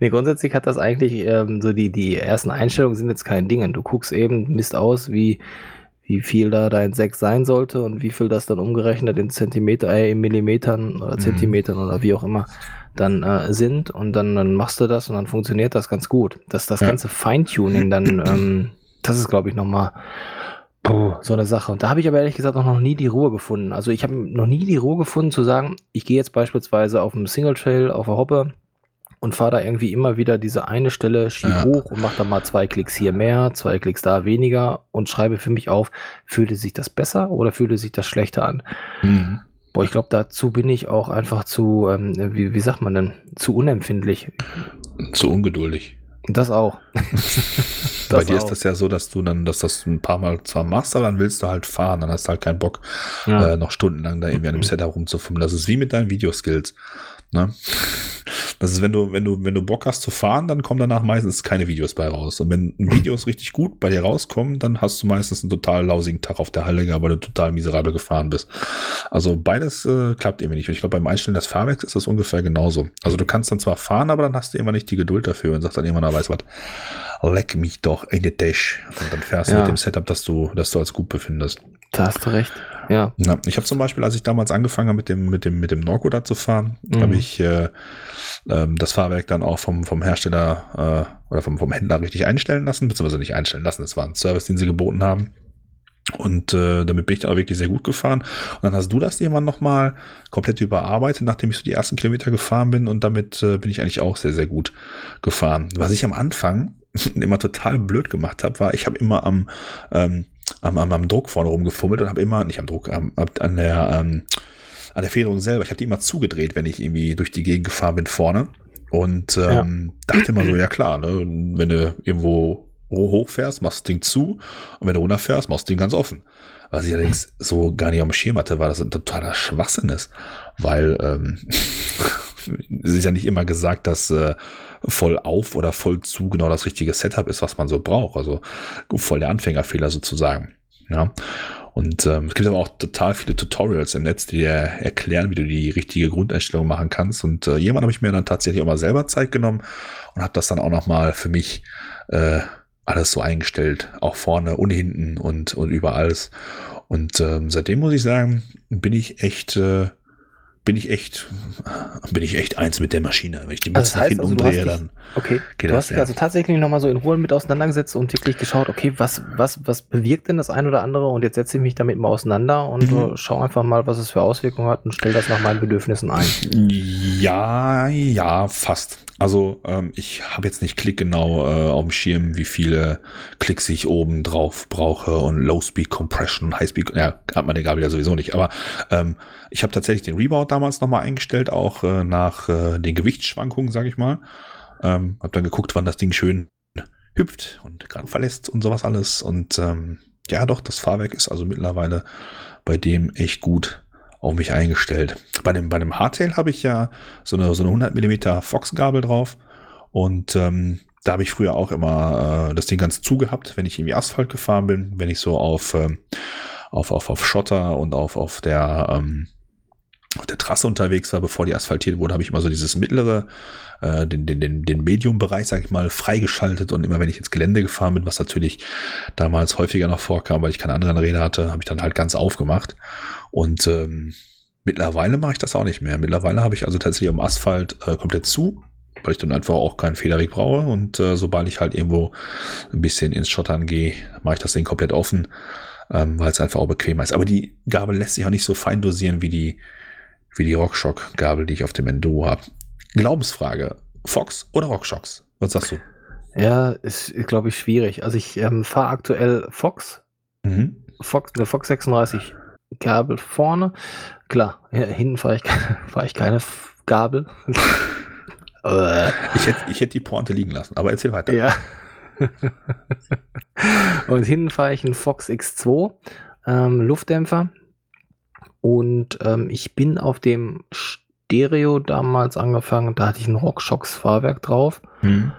Nee, grundsätzlich hat das eigentlich ähm, so die, die ersten Einstellungen sind jetzt kein Ding. Du guckst eben, misst aus, wie, wie viel da dein 6 sein sollte und wie viel das dann umgerechnet in Zentimeter, äh, in Millimetern oder Mhm. Zentimetern oder wie auch immer dann äh, sind und dann, dann machst du das und dann funktioniert das ganz gut. Dass das Ja. ganze Feintuning dann, ähm, das ist glaube ich nochmal so eine Sache. Und da habe ich aber ehrlich gesagt auch noch nie die Ruhe gefunden. Also ich habe noch nie die Ruhe gefunden zu sagen, ich gehe jetzt beispielsweise auf einem Single Trail, auf der Hoppe und fahre da irgendwie immer wieder diese eine Stelle, schieb Ja. hoch und mache da mal zwei Klicks hier mehr, zwei Klicks da weniger und schreibe für mich auf, fühlte sich das besser oder fühlte sich das schlechter an? Mhm. Boah, ich glaube, dazu bin ich auch einfach zu, ähm, wie, wie sagt man denn, zu unempfindlich. Zu ungeduldig. Das auch. Bei Das dir auch. ist das ja so, dass du dann, dass das ein paar Mal zwar machst, aber dann willst du halt fahren, dann hast du halt keinen Bock, Ja. äh, noch stundenlang da irgendwie an dem Set herumzufummeln. Das ist wie mit deinen Videoskills. Ne? Das ist, wenn du, wenn du, wenn du Bock hast zu fahren, dann kommen danach meistens keine Videos bei raus. Und wenn Videos richtig gut bei dir rauskommen, dann hast du meistens einen total lausigen Tag auf der Halle, weil du total miserabel gefahren bist. Also beides äh, klappt irgendwie nicht. Und ich glaube, beim Einstellen des Fahrwerks ist das ungefähr genauso. Also du kannst dann zwar fahren, aber dann hast du immer nicht die Geduld dafür und sagst dann irgendwann, na, weißt du was, leck mich doch in die Dash. Und dann fährst du Ja. mit dem Setup, das du, das du als gut befindest. Da hast du recht. Ja. ja ich habe zum Beispiel, als ich damals angefangen habe, mit dem, mit dem, mit dem Norco da zu fahren, mhm. habe ich äh, ähm, das Fahrwerk dann auch vom, vom Hersteller äh, oder vom, vom Händler richtig einstellen lassen, beziehungsweise nicht einstellen lassen. Das war ein Service, den sie geboten haben. Und äh, damit bin ich dann auch wirklich sehr gut gefahren. Und dann hast du das irgendwann nochmal komplett überarbeitet, nachdem ich so die ersten Kilometer gefahren bin. Und damit äh, bin ich eigentlich auch sehr, sehr gut gefahren. Was ich am Anfang immer total blöd gemacht habe, war, ich habe immer am, ähm, am, am, am Druck vorne rumgefummelt und habe immer, nicht am Druck, am, an der, ähm, an der Federung selber, ich habe die immer zugedreht, wenn ich irgendwie durch die Gegend gefahren bin vorne. Und ähm, ja. dachte immer so, ja klar, ne, wenn du irgendwo hochfährst, machst das Ding zu und wenn du runterfährst, machst du das Ding ganz offen. Was ich allerdings so gar nicht auf dem Schirm hatte, war, das ein totaler Schwachsinn ist, weil ähm, es ist ja nicht immer gesagt, dass äh, voll auf oder voll zu genau das richtige Setup ist, was man so braucht. Also voll der Anfängerfehler sozusagen. Ja. Und ähm, es gibt aber auch total viele Tutorials im Netz, die dir erklären, wie du die richtige Grundeinstellung machen kannst. Und äh, jemand habe ich mir dann tatsächlich auch mal selber Zeit genommen und habe das dann auch noch mal für mich äh, alles so eingestellt, auch vorne und hinten und, und überall. Und ähm, seitdem muss ich sagen, bin ich echt, äh, bin ich echt, bin ich echt eins mit der Maschine. Wenn ich die Mütze also nach hinten also umdrehe, dich, dann okay. geht du das. Hast dich also tatsächlich nochmal so in Ruhe mit auseinandergesetzt und wirklich geschaut, okay, was, was, was bewirkt denn das ein oder andere? Und jetzt setze ich mich damit mal auseinander und mhm. schau einfach mal, was es für Auswirkungen hat und stelle das nach meinen Bedürfnissen ein. Ja, ja, fast. Also ähm, ich habe jetzt nicht klickgenau äh, auf dem Schirm, wie viele Klicks ich oben drauf brauche und Low Speed Compression, High Speed, ja, hat man egal wieder sowieso nicht. Aber ähm, ich habe tatsächlich den Rebound damals nochmal eingestellt, auch äh, nach äh, den Gewichtsschwankungen, sage ich mal. Ähm, habe dann geguckt, wann das Ding schön hüpft und gerade verlässt und sowas alles. Und ähm, ja, doch, das Fahrwerk ist also mittlerweile bei dem echt gut auf mich eingestellt. Bei dem, bei dem Hardtail habe ich ja so eine, so eine 100 Millimeter Fox-Gabel drauf und ähm, da habe ich früher auch immer äh, das Ding ganz zugehabt, wenn ich irgendwie Asphalt gefahren bin, wenn ich so auf, ähm, auf, auf, auf Schotter und auf, auf der ähm, auf der Trasse unterwegs war, bevor die asphaltiert wurde, habe ich immer so dieses mittlere, äh, den, den, den, den Medium-Bereich, sage ich mal, freigeschaltet. Und immer wenn ich ins Gelände gefahren bin, was natürlich damals häufiger noch vorkam, weil ich keine anderen Räder hatte, habe ich dann halt ganz aufgemacht. Und ähm, mittlerweile mache ich das auch nicht mehr. Mittlerweile habe ich also tatsächlich am Asphalt äh, komplett zu, weil ich dann einfach auch keinen Federweg brauche. Und äh, sobald ich halt irgendwo ein bisschen ins Schottern gehe, mache ich das Ding komplett offen, ähm, weil es einfach auch bequemer ist. Aber die Gabel lässt sich auch nicht so fein dosieren wie die, wie die Rockshock-Gabel, die ich auf dem Enduro habe. Glaubensfrage. Fox oder Rockshocks? Was sagst du? Ja, ist, glaube ich, schwierig. Also ich ähm, fahre aktuell Fox. Mhm. Fox, eine Fox 36 Gabel vorne. Klar, ja, hinten fahre ich, fahr ich keine Gabel. ich, hätte, ich hätte die Pointe liegen lassen, aber erzähl weiter. Ja. und hinten fahre ich einen Fox X2 ähm, Luftdämpfer. Und ähm, ich bin auf dem Stereo damals angefangen, da hatte ich ein Rockshox Fahrwerk drauf. Mhm.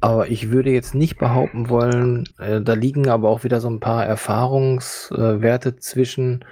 Aber ich würde jetzt nicht behaupten wollen, äh, da liegen aber auch wieder so ein paar Erfahrungswerte äh, zwischen,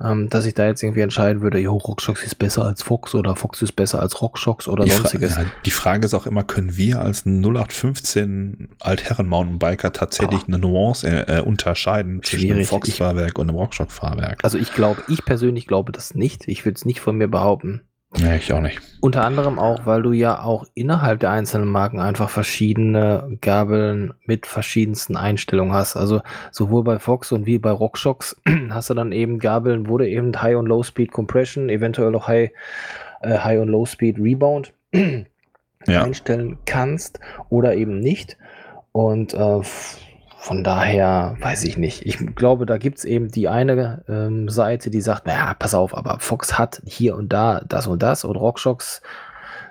ähm, dass ich da jetzt irgendwie entscheiden würde, jo, Rockshox ist besser als Fox oder Fox ist besser als Rockshox oder die sonstiges. Fra ja, die Frage ist auch immer, können wir als 0815 Altherren-Mountainbiker tatsächlich oh. eine Nuance äh, äh, unterscheiden zwischen einem Fox-Fahrwerk und einem Rockshox-Fahrwerk? Also ich glaube, ich persönlich glaube das nicht. Ich würde es nicht von mir behaupten. Ja, ich auch nicht. Unter anderem auch, weil du ja auch innerhalb der einzelnen Marken einfach verschiedene Gabeln mit verschiedensten Einstellungen hast. Also sowohl bei Fox und wie bei RockShox hast du dann eben Gabeln, wo du eben High und Low Speed Compression, eventuell noch High, äh, High und Low Speed Rebound ja. einstellen kannst oder eben nicht. Und äh, von daher weiß ich nicht. Ich glaube, da gibt es eben die eine ähm, Seite, die sagt, naja, pass auf, aber Fox hat hier und da das und das und Rockshocks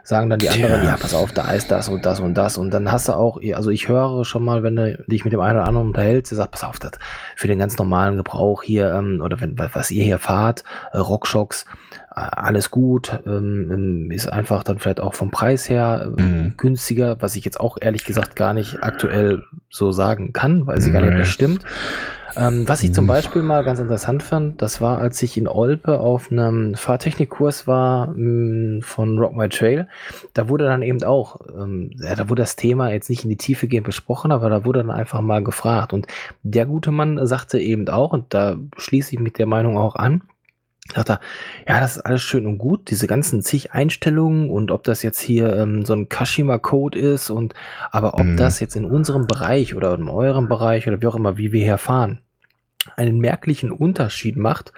sagen dann die anderen, ja. ja, pass auf, da ist das und das und das. Und dann hast du auch, also ich höre schon mal, wenn du dich mit dem einen oder anderen unterhältst, der sagt, pass auf, das für den ganz normalen Gebrauch hier, ähm, oder wenn, was ihr hier fahrt, äh, Rockshocks, alles gut, ähm, ähm, ist einfach dann vielleicht auch vom Preis her äh, mhm. günstiger, was ich jetzt auch ehrlich gesagt gar nicht aktuell so sagen kann, weil sie gar nicht mehr stimmt. Ähm, was ich zum mhm. Beispiel mal ganz interessant fand, das war, als ich in Olpe auf einem Fahrtechnikkurs war mh, mm, von Rock My Trail, da wurde dann eben auch, ähm, ja, da wurde das Thema jetzt nicht in die Tiefe gehend besprochen, aber da wurde dann einfach mal gefragt. Und der gute Mann sagte eben auch, und da schließe ich mit der Meinung auch an, sagt er, ja, das ist alles schön und gut, diese ganzen zig Einstellungen und ob das jetzt hier ähm, so ein Kashima-Code ist und aber ob mhm. das jetzt in unserem Bereich oder in eurem Bereich oder wie auch immer, wie wir hier fahren, einen merklichen Unterschied macht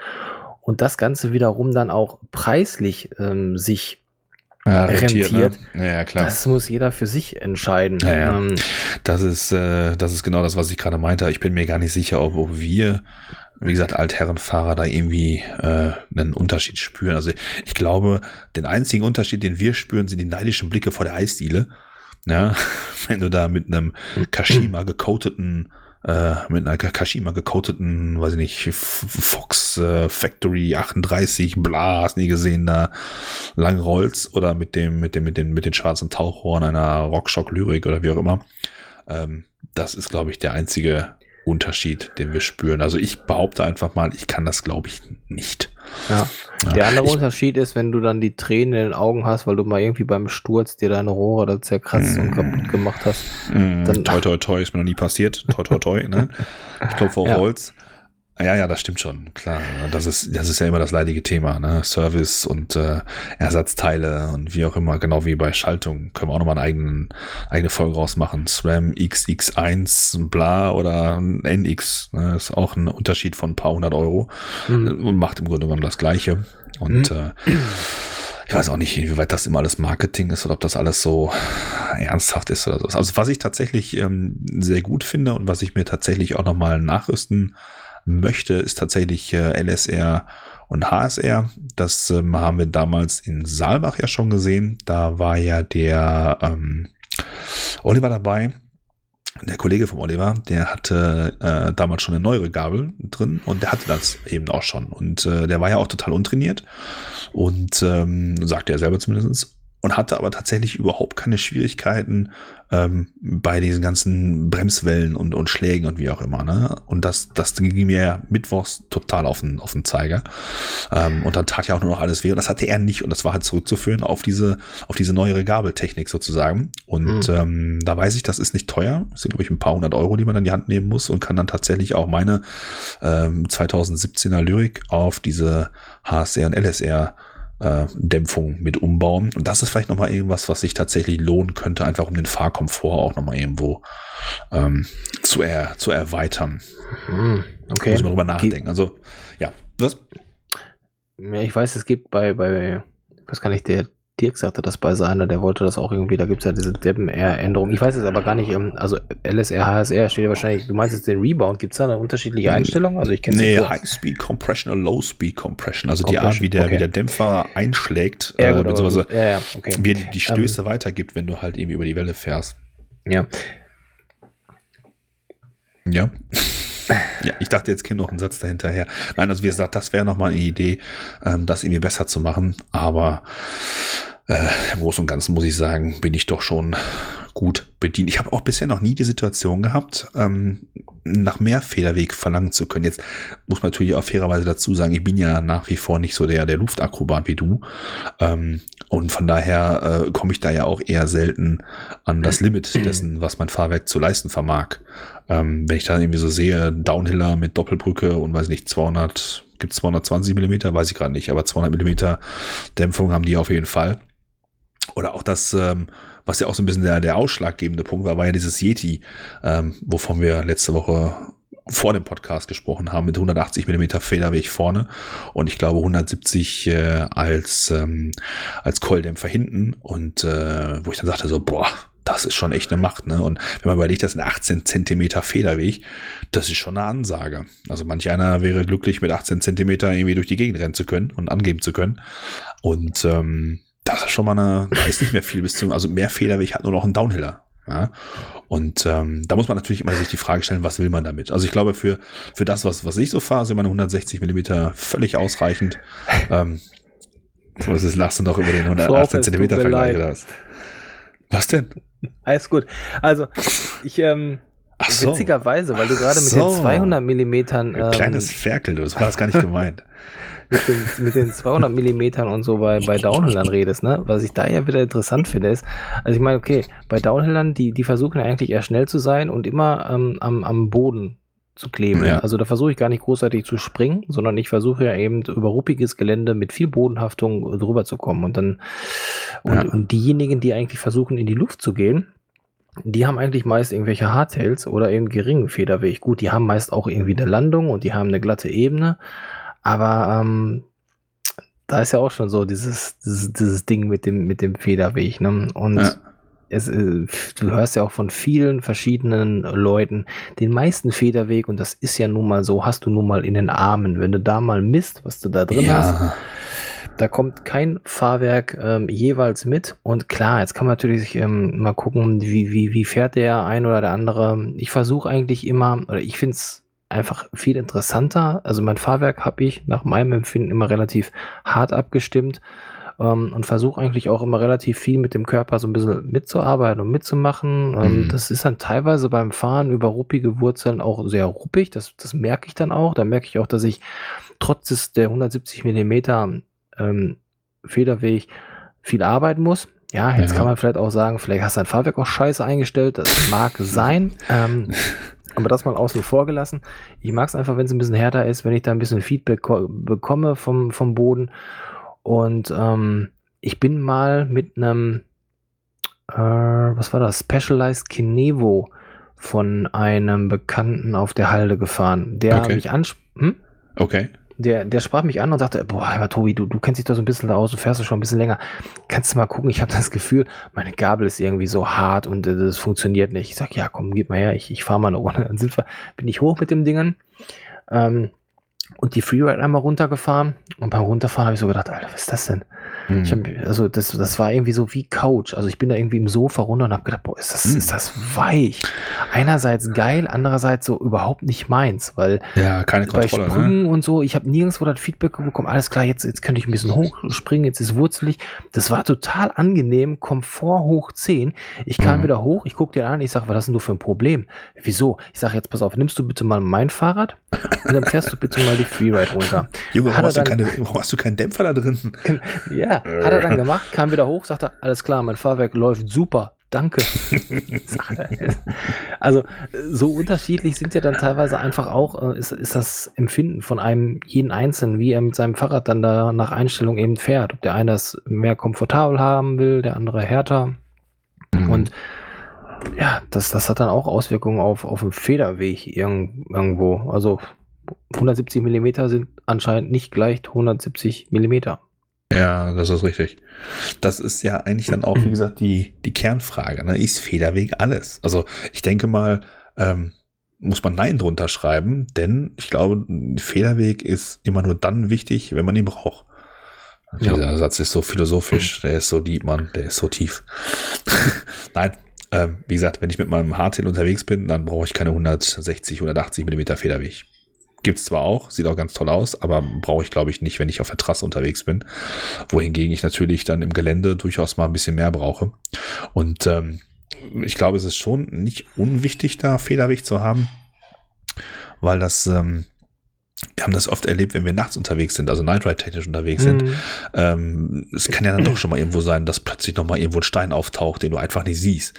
und das Ganze wiederum dann auch preislich ähm, sich ja, rentiert. rentiert. Ne? Ja, klar. Das muss jeder für sich entscheiden. Ja, ja. Ähm, das ist, äh, das ist genau das, was ich gerade meinte. Ich bin mir gar nicht sicher, ob, ob wir wie gesagt, Altherrenfahrer da irgendwie äh, einen Unterschied spüren. Also ich glaube, den einzigen Unterschied, den wir spüren, sind die neidischen Blicke vor der Eisdiele. Ja, wenn du da mit einem Kashima gecoateten, äh, mit einer Kashima gecoateten, weiß ich nicht, Fox äh, Factory 38, bla, hast nie gesehen, da lang rollst oder mit dem, mit dem, mit den, mit den schwarzen Tauchrohren einer Rockshock Lyrik oder wie auch immer. Ähm, das ist, glaube ich, der einzige Unterschied, den wir spüren. Also ich behaupte einfach mal, ich kann das, glaube ich, nicht. Ja. ja. Der andere ich, Unterschied ist, wenn du dann die Tränen in den Augen hast, weil du mal irgendwie beim Sturz dir deine Rohre da zerkratzt mm, und kaputt gemacht hast. Mm, dann, toi, toi, toi, ist mir noch nie passiert. Toi, toi, toi, ne? Ich klopfe auf ja. Holz. Ja, ja, das stimmt schon, klar. Das ist, das ist ja immer das leidige Thema, ne? Service und äh, Ersatzteile und wie auch immer, genau wie bei Schaltung, können wir auch nochmal eine eigenen, eigene Folge rausmachen. SRAM XX1, bla oder NX, ne? ist auch ein Unterschied von ein paar hundert Euro mhm. und macht im Grunde genommen das Gleiche. Und mhm. äh, ich weiß auch nicht, inwieweit das immer alles Marketing ist oder ob das alles so ernsthaft ist oder so. Also was ich tatsächlich ähm, sehr gut finde und was ich mir tatsächlich auch nochmal nachrüsten möchte, ist tatsächlich äh, LSR und HSR. Das ähm, haben wir damals in Saalbach ja schon gesehen. Da war ja der ähm, Oliver dabei. Der Kollege vom Oliver, der hatte äh, damals schon eine neuere Gabel drin und der hatte das eben auch schon. Und äh, der war ja auch total untrainiert und ähm, sagte er selber zumindest und hatte aber tatsächlich überhaupt keine Schwierigkeiten ähm, bei diesen ganzen Bremswellen und, und Schlägen und wie auch immer. Ne? Und das, das ging mir mittwochs total auf den, auf den Zeiger. Ähm, und dann tat ja auch nur noch alles weh. Und das hatte er nicht. Und das war halt zurückzuführen auf diese, auf diese neuere Gabeltechnik sozusagen. Und mhm. ähm, da weiß ich, das ist nicht teuer. Das sind, glaube ich, ein paar hundert Euro, die man in die Hand nehmen muss und kann dann tatsächlich auch meine ähm, 2017er Lyrik auf diese HSR und LSR äh, Dämpfung mit umbauen. Und das ist vielleicht nochmal irgendwas, was sich tatsächlich lohnen könnte, einfach um den Fahrkomfort auch nochmal irgendwo ähm, zu, er, zu erweitern. Mhm, okay. Muss man drüber nachdenken. Also, ja. Was? Ja, ich weiß, es gibt bei, bei, was kann ich, der Dirk sagte das bei seiner, der wollte das auch irgendwie, da gibt es ja diese Deppen-R-Änderung. Ich weiß es aber gar nicht, ähm, also LSR, HSR steht ja wahrscheinlich, du meinst jetzt den Rebound, gibt es da eine unterschiedliche hm. Einstellung? Also ich kenne Nee, High-Speed Compression oder Low-Speed Compression, also Compression, die Art, wie der, okay. wie der Dämpfer einschlägt, ja, äh, beziehungsweise ja, ja, okay. wie er die, die Stöße um, weitergibt, wenn du halt eben über die Welle fährst. Ja. Ja. Ja, ich dachte, jetzt käme noch ein Satz dahinterher. Nein, also wie gesagt, das wäre nochmal eine Idee, ähm, das irgendwie besser zu machen. Aber äh, im Großen und Ganzen muss ich sagen, bin ich doch schon gut bedient. Ich habe auch bisher noch nie die Situation gehabt, ähm, nach mehr Federweg verlangen zu können. Jetzt muss man natürlich auch fairerweise dazu sagen, ich bin ja nach wie vor nicht so der, der Luftakrobat wie du. Ähm, und von daher äh, komme ich da ja auch eher selten an das Limit dessen, was mein Fahrwerk zu leisten vermag. Ähm, wenn ich da irgendwie so sehe, Downhiller mit Doppelbrücke und weiß nicht, 200, gibt 220 Millimeter, weiß ich gerade nicht, aber 200 Millimeter Dämpfung haben die auf jeden Fall. Oder auch das, ähm, was ja auch so ein bisschen der, der ausschlaggebende Punkt war, war ja dieses Yeti, ähm, wovon wir letzte Woche vor dem Podcast gesprochen haben, mit 180 Millimeter Federweg vorne und ich glaube 170 äh, als, ähm, als Kolldämpfer hinten und äh, wo ich dann sagte so, boah, das ist schon echt eine Macht, ne? Und wenn man überlegt, das sind 18 Zentimeter Federweg, das ist schon eine Ansage. Also manch einer wäre glücklich, mit 18 Zentimeter irgendwie durch die Gegend rennen zu können und angeben zu können. Und ähm, das ist schon mal eine, da ist nicht mehr viel bis zum, also mehr Federweg hat nur noch ein Downhiller. Ja? Und ähm, da muss man natürlich immer sich die Frage stellen, was will man damit? Also ich glaube, für, für das, was, was ich so fahre, sind meine 160 Millimeter völlig ausreichend. Ähm, Was ist, lachst du noch über den 118 Frau, es tut Zentimeter Vergleich oder was? Denn? Alles gut. Also, ich, ähm, so. witzigerweise, weil du gerade mit So. den 200 Millimetern, ähm, Kleines Ferkel, du, das war das gar nicht gemeint. Mit, den, mit den 200 Millimetern und so bei, bei Downhillern redest, ne? Was ich da ja wieder interessant finde, ist, also ich meine, okay, bei Downhillern, die, die versuchen ja eigentlich eher schnell zu sein und immer ähm, am, am Boden zu kleben. Ja. Also da versuche ich gar nicht großartig zu springen, sondern ich versuche ja eben über ruppiges Gelände mit viel Bodenhaftung drüber zu kommen. Und dann, und, Ja. und diejenigen, die eigentlich versuchen, in die Luft zu gehen, die haben eigentlich meist irgendwelche Hardtails oder eben geringen Federweg. Gut, die haben meist auch irgendwie eine Landung und die haben eine glatte Ebene. Aber ähm, da ist ja auch schon so dieses, dieses, dieses Ding mit dem, mit dem Federweg. Ne? Und Ja. es, äh, du hörst ja auch von vielen verschiedenen Leuten den meisten Federweg, und das ist ja nun mal so, hast du nun mal in den Armen. Wenn du da mal misst, was du da drin hast, Ja, da kommt kein Fahrwerk ähm, jeweils mit. Und klar, jetzt kann man natürlich ähm, mal gucken, wie, wie, wie fährt der ein oder der andere. Ich versuche eigentlich immer, oder ich finde es einfach viel interessanter. Also mein Fahrwerk habe ich nach meinem Empfinden immer relativ hart abgestimmt ähm, und versuche eigentlich auch immer relativ viel mit dem Körper so ein bisschen mitzuarbeiten und mitzumachen. Ähm, Mhm. Das ist dann teilweise beim Fahren über ruppige Wurzeln auch sehr ruppig. Das, das merke ich dann auch. Da merke ich auch, dass ich trotz des, der 170 Millimeter ähm, Federweg viel arbeiten muss. Ja, jetzt Ja. kann man vielleicht auch sagen, vielleicht hast du dein Fahrwerk auch scheiße eingestellt. Das mag sein. Ähm, aber das mal außen vor gelassen. Ich mag es einfach, wenn es ein bisschen härter ist, wenn ich da ein bisschen Feedback ko- bekomme vom, vom Boden. Und ähm, ich bin mal mit einem, äh, was war das? Specialized Kinevo von einem Bekannten auf der Halde gefahren. Der Okay. mich ansp hm? okay. Der, der sprach mich an und sagte, boah, aber Tobi, du, du kennst dich doch so ein bisschen da aus, du fährst doch schon ein bisschen länger. Kannst du mal gucken, ich habe das Gefühl, meine Gabel ist irgendwie so hart und äh, das funktioniert nicht. Ich sag, ja, komm, gib mal her, ich, ich fahre mal eine Runde. Dann sind wir, bin ich hoch mit dem Dingen ähm, und die Freeride einmal runtergefahren und beim Runterfahren habe ich so gedacht, Alter, was ist das denn? Hm. Ich hab, also das, das war irgendwie so wie Couch. Also ich bin da irgendwie im Sofa runter und habe gedacht, boah, ist das, Mm. ist das weich. Einerseits geil, andererseits so überhaupt nicht meins, weil ja, keine bei Kontrolle, ne? Sprüngen und so, ich habe nirgendwo das Feedback bekommen, alles klar, jetzt, jetzt könnte ich ein bisschen hochspringen, jetzt ist wurzelig. Das war total angenehm, Komfort hoch 10. Ich kam Mhm. wieder hoch, ich gucke dir an, ich sage, was hast denn du für ein Problem? Wieso? Ich sage, jetzt pass auf, nimmst du bitte mal mein Fahrrad und dann fährst du bitte mal die Freeride runter. Junge, warum hast, du dann- keine, warum hast du keinen Dämpfer da drin? Ja, hat er dann gemacht, kam wieder hoch, sagte, alles klar, mein Fahrwerk läuft super, danke. Er. also so unterschiedlich sind ja dann teilweise einfach auch, äh, ist, ist das Empfinden von einem jeden Einzelnen, wie er mit seinem Fahrrad dann da nach Einstellung eben fährt. Ob der eine das mehr komfortabel haben will, der andere härter. Mhm. Und ja, das, das hat dann auch Auswirkungen auf, auf den Federweg irgend, irgendwo. Also 170 Millimeter sind anscheinend nicht gleich 170 Millimeter. Ja, das ist richtig. Das ist ja eigentlich dann auch, wie gesagt, die, die Kernfrage. Ne? Ist Federweg alles? Also ich denke mal, ähm, muss man Nein drunter schreiben, denn ich glaube, Federweg ist immer nur dann wichtig, wenn man ihn braucht. Ja. Dieser Satz ist so philosophisch, der ist so deep, Mann, der ist so tief. Nein, ähm, wie gesagt, wenn ich mit meinem Hardtail unterwegs bin, dann brauche ich keine 160, 180 Millimeter Federweg. Gibt's zwar auch, sieht auch ganz toll aus, aber brauche ich, glaube ich, nicht, wenn ich auf der Trasse unterwegs bin. Wohingegen ich natürlich dann im Gelände durchaus mal ein bisschen mehr brauche. Und ähm, ich glaube, es ist schon nicht unwichtig, da Federweg zu haben, weil das, ähm, wir haben das oft erlebt, wenn wir nachts unterwegs sind, also Night Ride technisch unterwegs sind. Mhm. Ähm, es kann ja dann doch schon mal irgendwo sein, dass plötzlich noch mal irgendwo ein Stein auftaucht, den du einfach nicht siehst.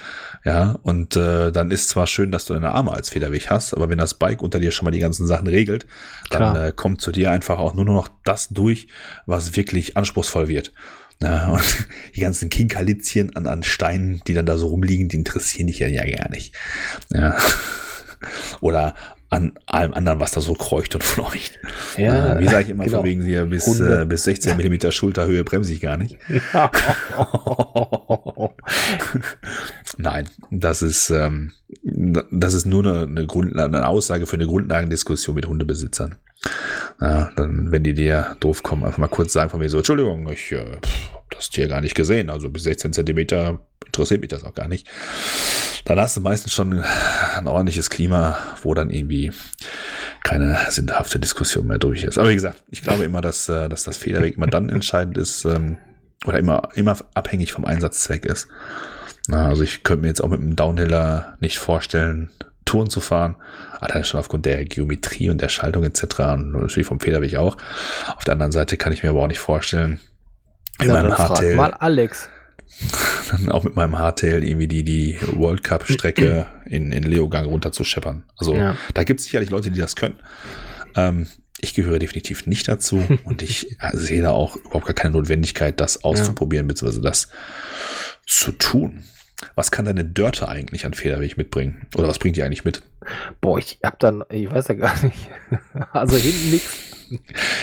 Ja, und äh, dann ist zwar schön, dass du deine Arme als Federweg hast, aber wenn das Bike unter dir schon mal die ganzen Sachen regelt, dann Klar. äh, kommt zu dir einfach auch nur noch das durch, was wirklich anspruchsvoll wird. Ja, und die ganzen Kinkalitzchen an, an Steinen, die dann da so rumliegen, die interessieren dich ja, ja gar nicht. Ja. Oder an allem anderen, was da so kreucht und fleucht. Ja, Äh, wie sage ich immer genau. von wegen hier bis, äh, bis 16 Millimeter Schulterhöhe bremse ich gar nicht. Nein, das ist, ähm, das ist nur eine, eine, Grundlage, eine Aussage für eine Grundlagendiskussion mit Hundebesitzern. Ja, dann, wenn die dir doof kommen, einfach mal kurz sagen von mir so, Entschuldigung, ich äh, habe das Tier gar nicht gesehen, also bis 16 Zentimeter interessiert mich das auch gar nicht. Dann hast du meistens schon ein ordentliches Klima, wo dann irgendwie keine sinnhafte Diskussion mehr durch ist. Aber wie gesagt, ich glaube immer, dass, äh, dass das Federweg immer dann entscheidend ist ähm, oder immer, immer abhängig vom Einsatzzweck ist. Na, also ich könnte mir jetzt auch mit einem Downhiller nicht vorstellen, Touren zu fahren. Allein schon aufgrund der Geometrie und der Schaltung etc. Und natürlich vom Federweg auch. Auf der anderen Seite kann ich mir aber auch nicht vorstellen, in ja, meinem Hardtail. Mal Alex. Dann auch mit meinem Hardtail irgendwie die, die World Cup Strecke in, in Leogang runter zu scheppern. Also ja. da gibt es sicherlich Leute, die das können. Ähm, ich gehöre definitiv nicht dazu und ich sehe da auch überhaupt gar keine Notwendigkeit, das auszuprobieren, ja. beziehungsweise das zu tun. Was kann deine Dörte eigentlich an Federweg mitbringen? Oder was bringt die eigentlich mit? Boah, ich hab dann, ich weiß ja gar nicht. Also hinten nichts.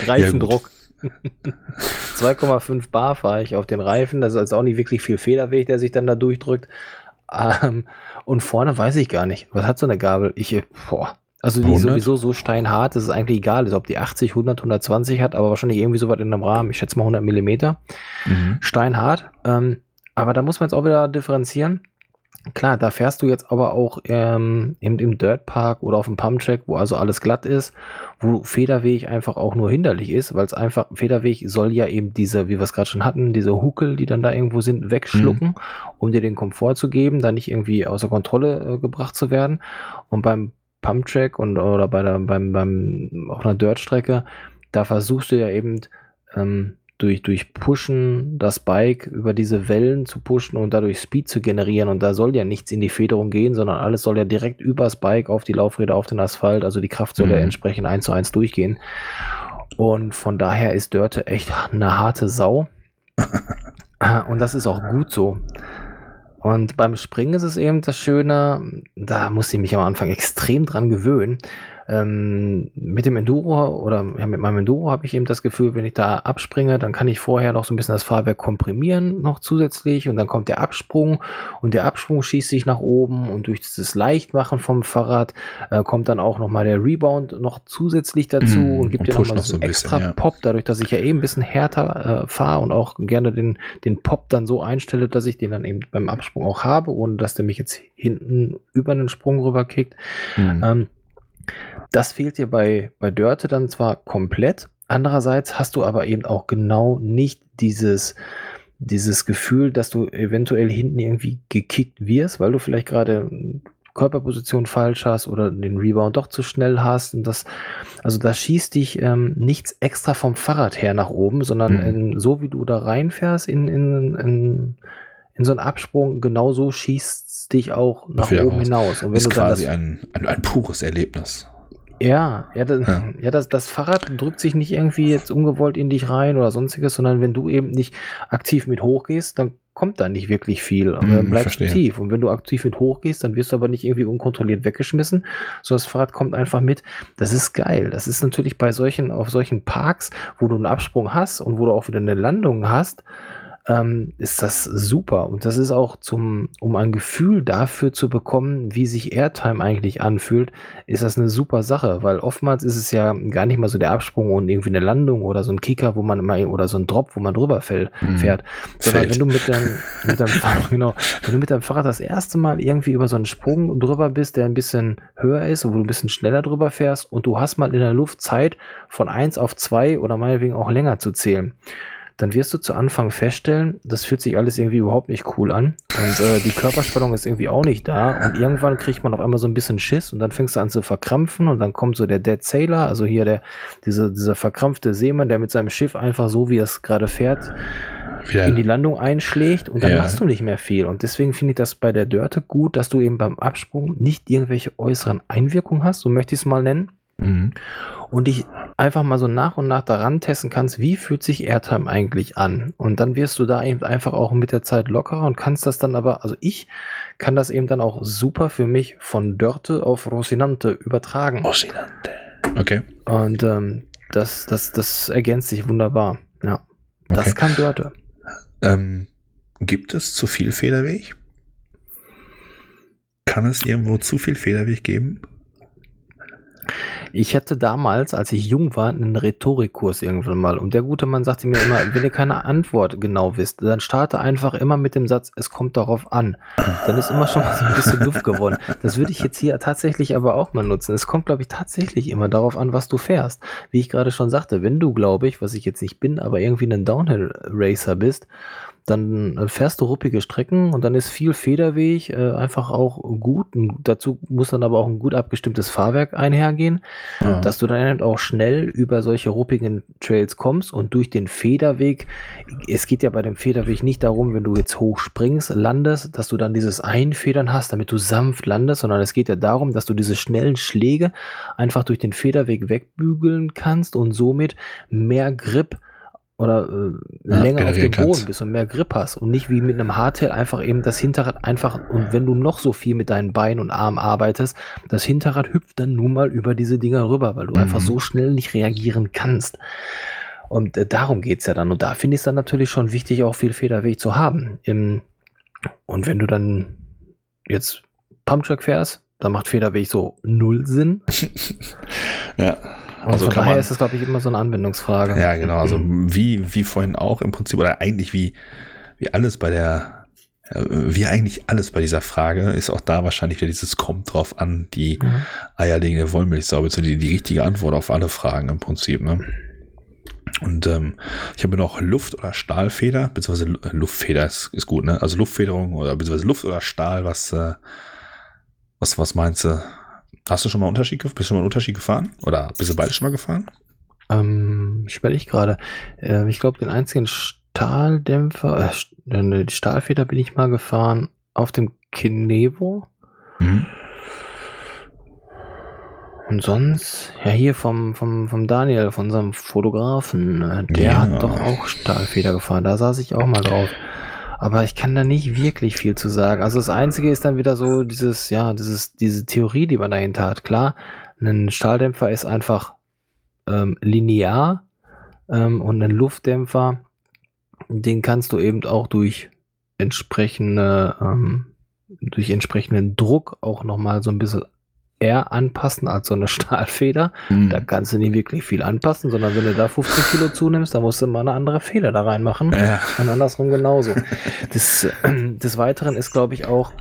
Reifendruck. Ja, 2,5 Bar fahre ich auf den Reifen. Das ist also auch nicht wirklich viel Federweg, der sich dann da durchdrückt. Ähm, und vorne weiß ich gar nicht. Was hat so eine Gabel? Ich, boah. Also die 100? ist sowieso so steinhart, dass es eigentlich egal ist, ob die 80, 100, 120 hat, aber wahrscheinlich irgendwie so weit in einem Rahmen. Ich schätze mal 100 Millimeter. Mhm. Steinhart. Ähm, aber da muss man jetzt auch wieder differenzieren. Klar, da fährst du jetzt aber auch ähm, im, im Dirtpark oder auf dem Pumptrack, wo also alles glatt ist, wo Federweg einfach auch nur hinderlich ist, weil es einfach, Federweg soll ja eben diese, wie wir es gerade schon hatten, diese Huckel, die dann da irgendwo sind, wegschlucken, mhm. um dir den Komfort zu geben, da nicht irgendwie außer Kontrolle äh, gebracht zu werden. Und beim Pumptrack und oder bei der, beim, beim, auf einer Dirtstrecke, da versuchst du ja eben ähm, durch, durch Pushen das Bike über diese Wellen zu pushen und dadurch Speed zu generieren. Und da soll ja nichts in die Federung gehen, sondern alles soll ja direkt übers Bike auf die Laufräder, auf den Asphalt. Also die Kraft soll mhm. ja entsprechend eins zu eins durchgehen. Und von daher ist Dörte echt eine harte Sau. und das ist auch gut so. Und beim Springen ist es eben das Schöne, da muss ich mich am Anfang extrem dran gewöhnen, ähm, mit dem Enduro oder ja, mit meinem Enduro habe ich eben das Gefühl, wenn ich da abspringe, dann kann ich vorher noch so ein bisschen das Fahrwerk komprimieren noch zusätzlich und dann kommt der Absprung und der Absprung schießt sich nach oben und durch dieses Leichtmachen vom Fahrrad äh, kommt dann auch nochmal der Rebound noch zusätzlich dazu mm, und gibt dir nochmal noch so einen extra bisschen, ja. Pop, dadurch, dass ich ja eben ein bisschen härter äh, fahre und auch gerne den, den Pop dann so einstelle, dass ich den dann eben beim Absprung auch habe, ohne dass der mich jetzt hinten über einen Sprung rüber kickt. Mm. Ähm, das fehlt dir bei, bei Dörte dann zwar komplett, andererseits hast du aber eben auch genau nicht dieses, dieses Gefühl, dass du eventuell hinten irgendwie gekickt wirst, weil du vielleicht gerade Körperposition falsch hast oder den Rebound doch zu schnell hast. Und das, also da schießt dich ähm, nichts extra vom Fahrrad her nach oben, sondern mhm. in, so wie du da reinfährst in, in, in, in so einen Absprung, genau so schießt dich auch nach oben raus. hinaus. Und wenn ist du quasi das, ein, ein, ein pures Erlebnis. Ja, ja, das, ja. ja das, das Fahrrad drückt sich nicht irgendwie jetzt ungewollt in dich rein oder sonstiges, sondern wenn du eben nicht aktiv mit hochgehst, dann kommt da nicht wirklich viel. Aber dann bleibst du tief. Und wenn du aktiv mit hochgehst, dann wirst du aber nicht irgendwie unkontrolliert weggeschmissen, sondern das Fahrrad kommt einfach mit. Das ist geil. Das ist natürlich bei solchen, auf solchen Parks, wo du einen Absprung hast und wo du auch wieder eine Landung hast, ähm, ist das super. Und das ist auch zum, um ein Gefühl dafür zu bekommen, wie sich Airtime eigentlich anfühlt, ist das eine super Sache, weil oftmals ist es ja gar nicht mal so der Absprung und irgendwie eine Landung oder so ein Kicker, wo man immer, oder so ein Drop, wo man drüber fällt, mhm. fährt. Sondern wenn du mit deinem, mit deinem Fahrrad, genau, wenn du mit deinem Fahrrad das erste Mal irgendwie über so einen Sprung drüber bist, der ein bisschen höher ist, wo du ein bisschen schneller drüber fährst und du hast mal in der Luft Zeit von eins auf zwei oder meinetwegen auch länger zu zählen dann wirst du zu Anfang feststellen, das fühlt sich alles irgendwie überhaupt nicht cool an. Und äh, die Körperspannung ist irgendwie auch nicht da. Und irgendwann kriegt man auf einmal so ein bisschen Schiss und dann fängst du an zu verkrampfen und dann kommt so der Dead Sailor, also hier der, diese, dieser verkrampfte Seemann, der mit seinem Schiff einfach so, wie es gerade fährt, ja. in die Landung einschlägt und dann ja. machst du nicht mehr viel. Und deswegen finde ich das bei der Dörte gut, dass du eben beim Absprung nicht irgendwelche äußeren Einwirkungen hast, so möchte ich es mal nennen. Mhm und dich einfach mal so nach und nach daran testen kannst, wie fühlt sich Airtime eigentlich an? Und dann wirst du da eben einfach auch mit der Zeit lockerer und kannst das dann aber, also ich kann das eben dann auch super für mich von Dörte auf Rosinante übertragen. Rosinante. Okay. Und ähm, das, das, das ergänzt sich wunderbar. Ja. Das okay. kann Dörte. Ähm, gibt es zu viel Federweg? Kann es irgendwo zu viel Federweg geben? Ich hatte damals, als ich jung war, einen Rhetorikkurs irgendwann mal. Und der gute Mann sagte mir immer, wenn ihr keine Antwort genau wisst, dann starte einfach immer mit dem Satz, es kommt darauf an. Dann ist immer schon mal so ein bisschen Luft gewonnen. Das würde ich jetzt hier tatsächlich aber auch mal nutzen. Es kommt, glaube ich, tatsächlich immer darauf an, was du fährst. Wie ich gerade schon sagte, wenn du, glaube ich, was ich jetzt nicht bin, aber irgendwie ein Downhill-Racer bist, dann äh, fährst du ruppige Strecken und dann ist viel Federweg äh, einfach auch gut. Und dazu muss dann aber auch ein gut abgestimmtes Fahrwerk einhergehen, ja. dass du dann halt auch schnell über solche ruppigen Trails kommst und durch den Federweg. Es geht ja bei dem Federweg nicht darum, wenn du jetzt hoch springst, landest, dass du dann dieses Einfedern hast, damit du sanft landest, sondern es geht ja darum, dass du diese schnellen Schläge einfach durch den Federweg wegbügeln kannst und somit mehr Grip oder äh, ja, länger auf dem Boden bist und mehr Grip hast und nicht wie mit einem Hardtail einfach eben das Hinterrad einfach und wenn du noch so viel mit deinen Beinen und Armen arbeitest, das Hinterrad hüpft dann nun mal über diese Dinger rüber, weil du mhm. einfach so schnell nicht reagieren kannst. Und äh, darum es ja dann. Und da finde ich es dann natürlich schon wichtig, auch viel Federweg zu haben. Im, und wenn du dann jetzt Pumptrack fährst, dann macht Federweg so null Sinn. ja. Und also von daher ist es, glaube ich, immer so eine Anwendungsfrage. Ja, genau. Also wie, wie vorhin auch im Prinzip, oder eigentlich wie, wie alles bei der, wie eigentlich alles bei dieser Frage, ist auch da wahrscheinlich wieder dieses kommt drauf an, die mhm. eierlegende Wollmilchsau, so die, die richtige Antwort auf alle Fragen im Prinzip. Ne? Und ähm, ich habe noch Luft- oder Stahlfeder, beziehungsweise Luftfeder ist, ist gut, ne? Also Luftfederung oder beziehungsweise Luft oder Stahl, was, äh, was, was meinst du? Hast du schon mal einen Unterschied, bist du schon mal einen Unterschied gefahren? Oder bist du beide schon mal gefahren? Ähm, ich überlege gerade. Äh, ich glaube, den einzigen Stahldämpfer, äh, die Stahlfeder bin ich mal gefahren auf dem Kinevo. Mhm. Und sonst, ja, hier vom, vom, vom Daniel, von unserem Fotografen, äh, der ja. hat doch auch Stahlfeder gefahren. Da saß ich auch mal drauf. Aber ich kann da nicht wirklich viel zu sagen. Also das Einzige ist dann wieder so dieses, ja, dieses, diese Theorie, die man dahinter hat. Klar, ein Stahldämpfer ist einfach ähm, linear ähm, und ein Luftdämpfer, den kannst du eben auch durch entsprechende, ähm, durch entsprechenden Druck auch nochmal so ein bisschen eher anpassen als so eine Stahlfeder. Mhm. Da kannst du nicht wirklich viel anpassen, sondern wenn du da 15 Kilo zunimmst, dann musst du mal eine andere Feder da reinmachen. Ja. Und andersrum genauso. des, des Weiteren ist, glaube ich, auch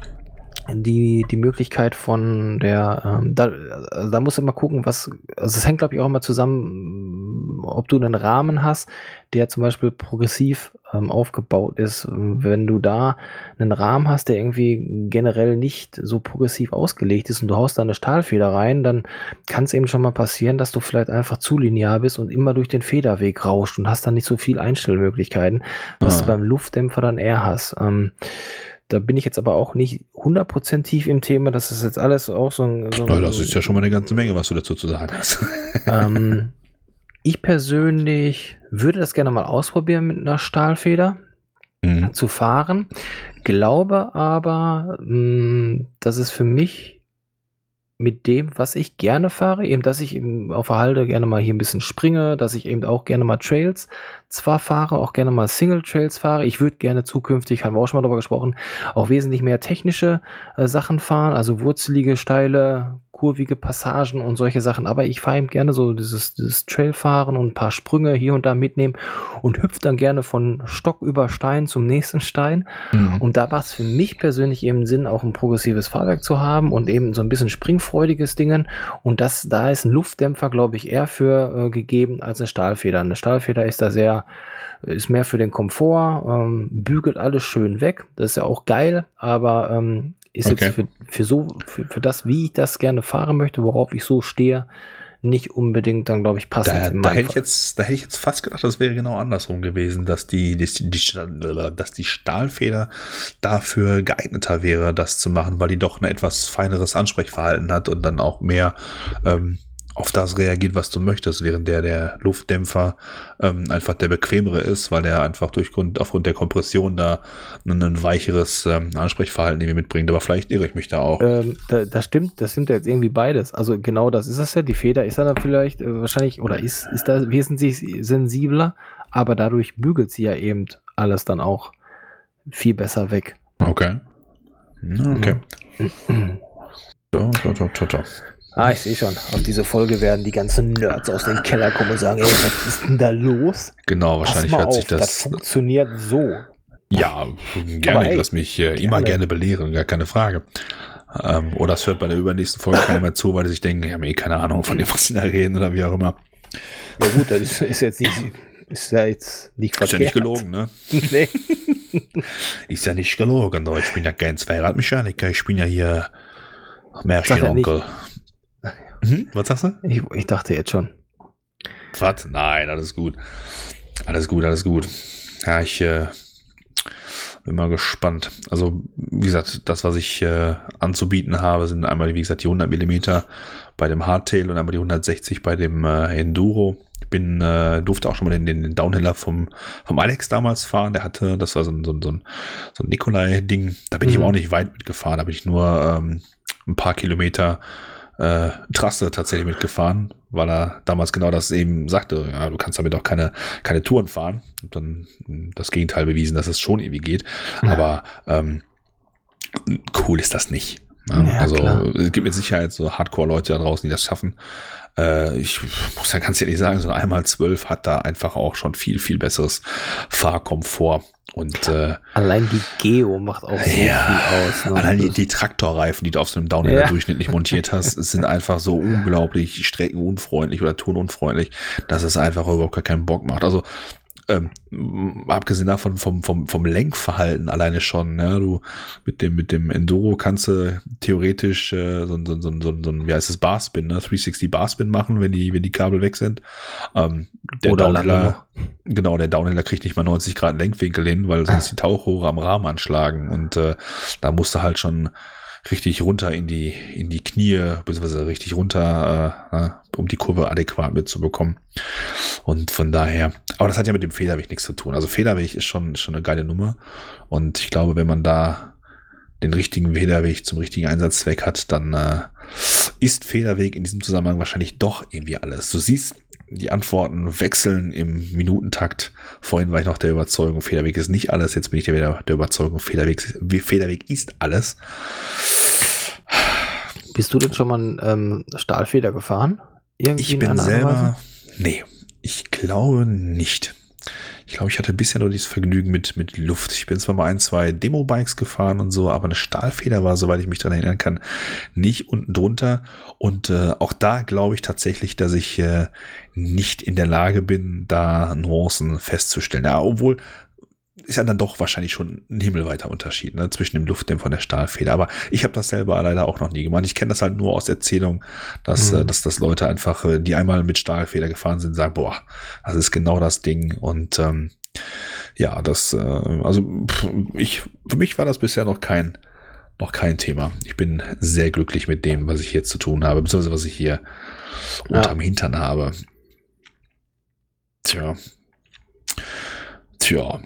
die, die Möglichkeit von der, ähm, da, also da musst du immer gucken, was, also es hängt, glaube ich, auch immer zusammen, ob du einen Rahmen hast, der zum Beispiel progressiv ähm, aufgebaut ist. Wenn du da einen Rahmen hast, der irgendwie generell nicht so progressiv ausgelegt ist und du haust da eine Stahlfeder rein, dann kann es eben schon mal passieren, dass du vielleicht einfach zu linear bist und immer durch den Federweg rauscht und hast dann nicht so viel Einstellmöglichkeiten, was ah. du beim Luftdämpfer dann eher hast. Ähm, da bin ich jetzt aber auch nicht 100% tief im Thema. Das ist jetzt alles auch so ein. So ein das ist ja schon mal eine ganze Menge, was du dazu zu sagen hast. Ähm, ich persönlich würde das gerne mal ausprobieren mit einer Stahlfeder mhm. zu fahren. Glaube aber, mh, hm, dass es für mich mit dem, was ich gerne fahre, eben, dass ich eben auf der Halde gerne mal hier ein bisschen springe, dass ich eben auch gerne mal Trails zwar fahre, auch gerne mal Single Trails fahre. Ich würde gerne zukünftig, haben wir auch schon mal darüber gesprochen, auch wesentlich mehr technische äh, Sachen fahren, also wurzelige, steile, kurvige Passagen und solche Sachen. Aber ich fahre eben gerne so dieses, dieses Trailfahren und ein paar Sprünge hier und da mitnehmen und hüpfe dann gerne von Stock über Stein zum nächsten Stein. Mhm. Und da war es für mich persönlich eben Sinn, auch ein progressives Fahrwerk zu haben und eben so ein bisschen springfreudiges Dingen. Und das, da ist ein Luftdämpfer, glaube ich, eher für äh, gegeben als eine Stahlfeder. Eine Stahlfeder ist da sehr ist mehr für den Komfort, ähm, bügelt alles schön weg. Das ist ja auch geil, aber ähm, ist okay. jetzt für, für so, für, für das, wie ich das gerne fahren möchte, worauf ich so stehe, nicht unbedingt dann, glaube ich, passend. Da, da hätte ich jetzt, da hätte ich jetzt fast gedacht, das wäre genau andersrum gewesen, dass die, die, die, dass die Stahlfeder dafür geeigneter wäre, das zu machen, weil die doch ein etwas feineres Ansprechverhalten hat und dann auch mehr ähm, auf das reagiert, was du möchtest, während der der Luftdämpfer ähm, einfach der bequemere ist, weil er einfach durch Grund, aufgrund der Kompression da ein, ein weicheres ähm, Ansprechverhalten irgendwie mitbringt. Aber vielleicht irre ich mich da auch. Ähm, da, das stimmt, das stimmt ja jetzt irgendwie beides. Also genau das ist es ja. Die Feder ist dann vielleicht äh, wahrscheinlich oder ist, ist da wesentlich sensibler, aber dadurch bügelt sie ja eben alles dann auch viel besser weg. Okay. Okay. so, so, so, so, so. Ah, ich sehe schon. Auf diese Folge werden die ganzen Nerds aus dem Keller kommen und sagen, ey, was ist denn da los? Genau, wahrscheinlich hört auf, sich das. Das funktioniert so. Ja, gerne. ey, ich lass mich äh, immer gerne. belehren, gar keine Frage. Ähm, oder es hört bei der übernächsten Folge keiner mehr zu, weil die sich denken, die haben eh keine Ahnung von dem, was sie da reden oder wie auch immer. Ja gut, das ist, ist jetzt nicht, ist ja jetzt nicht Ist ja nicht verkehrt. gelogen, ne? nee. Ist ja nicht gelogen. doch. Ich bin ja kein Zweiradmechaniker. Ich bin ja hier Märchenonkel. Hm? Was sagst du? Ich, ich dachte jetzt schon. Was? Nein, alles gut. Alles gut, alles gut. Ja, ich äh, bin mal gespannt. Also, wie gesagt, das, was ich äh, anzubieten habe, sind einmal, wie gesagt, die 100 Millimeter bei dem Hardtail und einmal die 160 bei dem äh, Enduro. Ich bin, äh, durfte auch schon mal den, den Downhiller vom, vom Alex damals fahren. Der hatte, das war so ein, so ein, so ein, so ein Nikolai-Ding. Da bin ich Mhm. aber auch nicht weit mitgefahren. Da bin ich nur ähm, ein paar Kilometer äh, Trasse tatsächlich mitgefahren, weil er damals genau das eben sagte, ja, du kannst damit auch keine, keine Touren fahren. Und dann mh, das Gegenteil bewiesen, dass es schon irgendwie geht. Ja. Aber ähm, cool ist das nicht. Ja, Ja, also klar. es gibt mit Sicherheit so Hardcore-Leute da draußen, die das schaffen. Äh, ich muss ja ganz ehrlich sagen, so ein einmal zwölf hat da einfach auch schon viel, viel besseres Fahrkomfort. Und äh, Allein die Geo macht auch so Ja, viel aus. Ne? Allein die, die Traktorreifen, die du auf so einem Downhiller Ja. durchschnittlich montiert hast, sind einfach so unglaublich streckenunfreundlich oder tonunfreundlich, dass es einfach überhaupt gar keinen Bock macht. Also ähm, abgesehen davon vom, vom, vom Lenkverhalten alleine schon, ja, du mit dem, mit dem Enduro kannst du theoretisch äh, so, ein- so, so, so, so, wie heißt es, Barspin, ne? 360 Barspin machen, wenn die, wenn die Kabel weg sind. Ähm, der Oder Downhiller. Genau, der Downhiller kriegt nicht mal 90 Grad Lenkwinkel hin, weil sonst die Tauchrohre am Rahmen anschlagen. Und äh, da musst du halt schon richtig runter in die, in die Knie, beziehungsweise richtig runter, äh, äh, um die Kurve adäquat mitzubekommen. Und von daher, aber das hat ja mit dem Federweg nichts zu tun. Also Federweg ist schon, schon eine geile Nummer. Und ich glaube, wenn man da den richtigen Federweg zum richtigen Einsatzzweck hat, dann äh, ist Federweg in diesem Zusammenhang wahrscheinlich doch irgendwie alles. Du siehst, die Antworten wechseln im Minutentakt. Vorhin war ich noch der Überzeugung, Federweg ist nicht alles. Jetzt bin ich der, der Überzeugung, Federweg, Federweg ist alles. Bist du denn schon mal einen ähm, Stahlfeder gefahren? Irgendwie Ich in bin und Weise? selber, nee, ich glaube nicht. Ich glaube, ich hatte bisher nur dieses Vergnügen mit, mit Luft. Ich bin zwar mal ein, zwei Demo-Bikes gefahren und so, aber eine Stahlfeder war, soweit ich mich daran erinnern kann, nicht unten drunter. Und äh, auch da glaube ich tatsächlich, dass ich äh, nicht in der Lage bin, da Nuancen festzustellen. Ja, obwohl ist ja dann doch wahrscheinlich schon ein himmelweiter Unterschied ne, zwischen dem Luftdämpfer und der Stahlfeder. Aber ich habe das selber leider auch noch nie gemacht. Ich kenne das halt nur aus Erzählung, dass, Mhm. äh, dass das Leute einfach, äh, die einmal mit Stahlfeder gefahren sind, sagen, boah, das ist genau das Ding. Und ähm, ja, das, äh, also ich, für mich war das bisher noch kein, noch kein Thema. Ich bin sehr glücklich mit dem, was ich hier zu tun habe, beziehungsweise was ich hier Ja. unterm Hintern habe. Tja. Tja.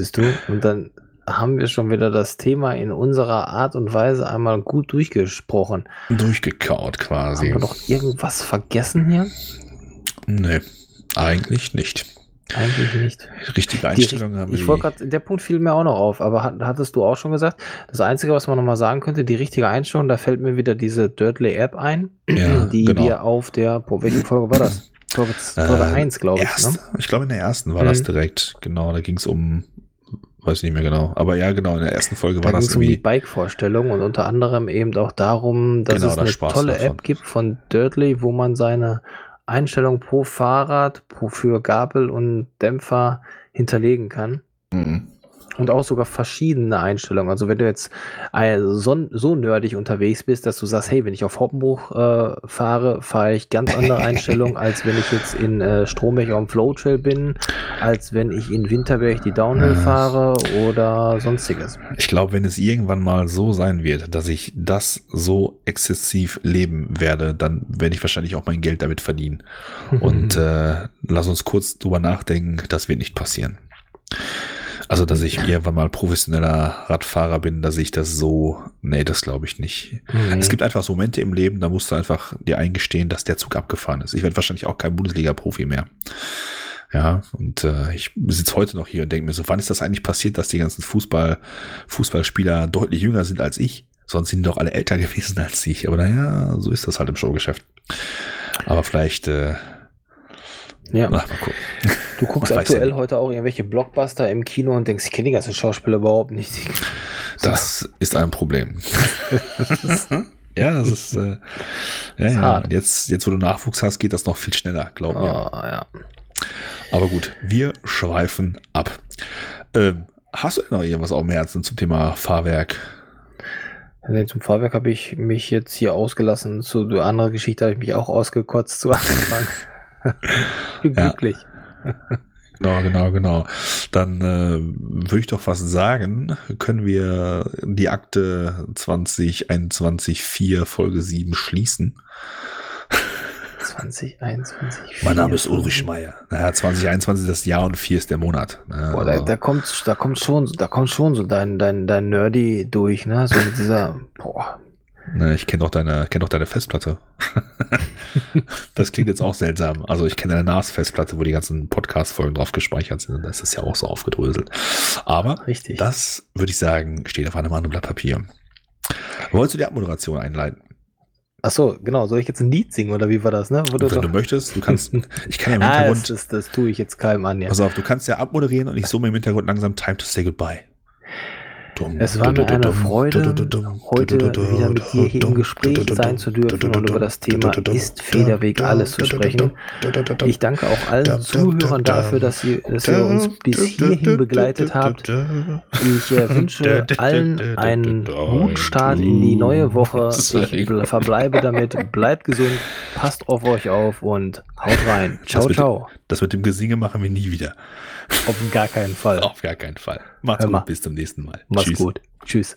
Siehst du? Und dann haben wir schon wieder das Thema in unserer Art und Weise einmal gut durchgesprochen. Durchgekaut quasi. Haben wir noch irgendwas vergessen hier? Nee, eigentlich nicht. Eigentlich nicht. Richtige Die, Einstellung haben ich wollte gerade, der Punkt fiel mir auch noch auf, aber hat, hattest du auch schon gesagt, das Einzige, was man nochmal sagen könnte, die richtige Einstellung, da fällt mir wieder diese Dirtly App ein, Ja, die genau. wir auf der, welche Folge war das? Folge, Folge Äh, 1, glaube ich. Ne? Ich glaube, in der ersten war das Mhm. direkt. Genau, da ging es um, weiß ich nicht mehr genau. Aber ja, genau, in der ersten Folge Da war das es um die irgendwie. Bike-Vorstellung und unter anderem eben auch darum, dass Genau, es da eine sprachst tolle davon. App gibt von Dirtly, wo man seine Einstellung pro Fahrrad, pro für Gabel und Dämpfer hinterlegen kann. Mhm. Und auch sogar verschiedene Einstellungen. Also wenn du jetzt äh, so, so nerdig unterwegs bist, dass du sagst, hey, wenn ich auf Hoppenbruch äh, fahre, fahre ich ganz andere Einstellungen, als wenn ich jetzt in äh, Stromberg auf dem Flowtrail bin, als wenn ich in Winterberg die Downhill fahre oder sonstiges. Ich glaube, wenn es irgendwann mal so sein wird, dass ich das so exzessiv leben werde, dann werde ich wahrscheinlich auch mein Geld damit verdienen. Und äh, lass uns kurz drüber nachdenken, das wird nicht passieren. Also, dass ich irgendwann mal professioneller Radfahrer bin, dass ich das so, nee, das glaube ich nicht. Nee. Es gibt einfach so Momente im Leben, da musst du einfach dir eingestehen, dass der Zug abgefahren ist. Ich werde wahrscheinlich auch kein Bundesliga-Profi mehr. Ja, und äh, ich sitze heute noch hier und denke mir so, wann ist das eigentlich passiert, dass die ganzen Fußball, Fußballspieler deutlich jünger sind als ich? Sonst sind die doch alle älter gewesen als ich. Aber naja, so ist das halt im Showgeschäft. Aber vielleicht, äh, Ja. ach. Du guckst aktuell heute auch irgendwelche Blockbuster im Kino und denkst, ich kenne die ganzen Schauspieler überhaupt nicht. Das ist ein Problem. ja, das ist, äh, ja, ja. hart. Jetzt, jetzt, wo du Nachwuchs hast, geht das noch viel schneller, glaub Oh, mir. ja. Aber gut, wir schweifen ab. Ähm, hast du denn noch irgendwas auf dem Herzen zum Thema Fahrwerk? Nee, zum Fahrwerk habe ich mich jetzt hier ausgelassen. Zu der anderen Geschichte habe ich mich auch ausgekotzt zu Anfang. Bin Ja. glücklich. Genau, genau, genau. Dann äh, würde ich doch fast sagen, können wir die Akte 2021 4 Folge 7 schließen. 2021. Mein Name ist Ulrich Meier. Naja, 2021 ist das Jahr und 4 ist der Monat. Ja, Boah, da, da kommt, da kommt schon, da kommt schon so dein, dein, dein Nerdy durch, ne? So mit dieser, boah, Ne, ich kenne doch deine, kenne doch deine Festplatte. das klingt jetzt auch seltsam. Also ich kenne deine NAS-Festplatte, wo die ganzen Podcast-Folgen drauf gespeichert sind. Und da ist das ja auch so aufgedröselt. Aber richtig. das würde ich sagen, steht auf einem anderen Blatt Papier. Wolltest du die Abmoderation einleiten? Ach so, genau. Soll ich jetzt ein Lied singen oder wie war das, ne? Wurde Wenn doch, du möchtest, du kannst, ich kann ja im ah, das, Hintergrund, das, das tue ich jetzt keinem an, ja. pass auf, du kannst ja abmoderieren und ich summe im Hintergrund langsam Time to say goodbye. Es war mir eine Freude, heute wieder mit dir hier im Gespräch sein zu dürfen und über das Thema ist Federweg alles zu sprechen. Ich danke auch allen Zuhörern dafür, dass ihr, dass ihr uns bis hierhin begleitet habt. Ich äh, wünsche allen einen guten Start in die neue Woche. Ich ble- verbleibe damit. Bleibt gesund, passt auf euch auf und haut rein. Ciao, Das mit- ciao. Das mit dem Gesinge machen wir nie wieder. Auf gar keinen Fall. Auf gar keinen Fall. Macht's gut, bis zum nächsten Mal. Mach's Tschüss. gut. Tschüss.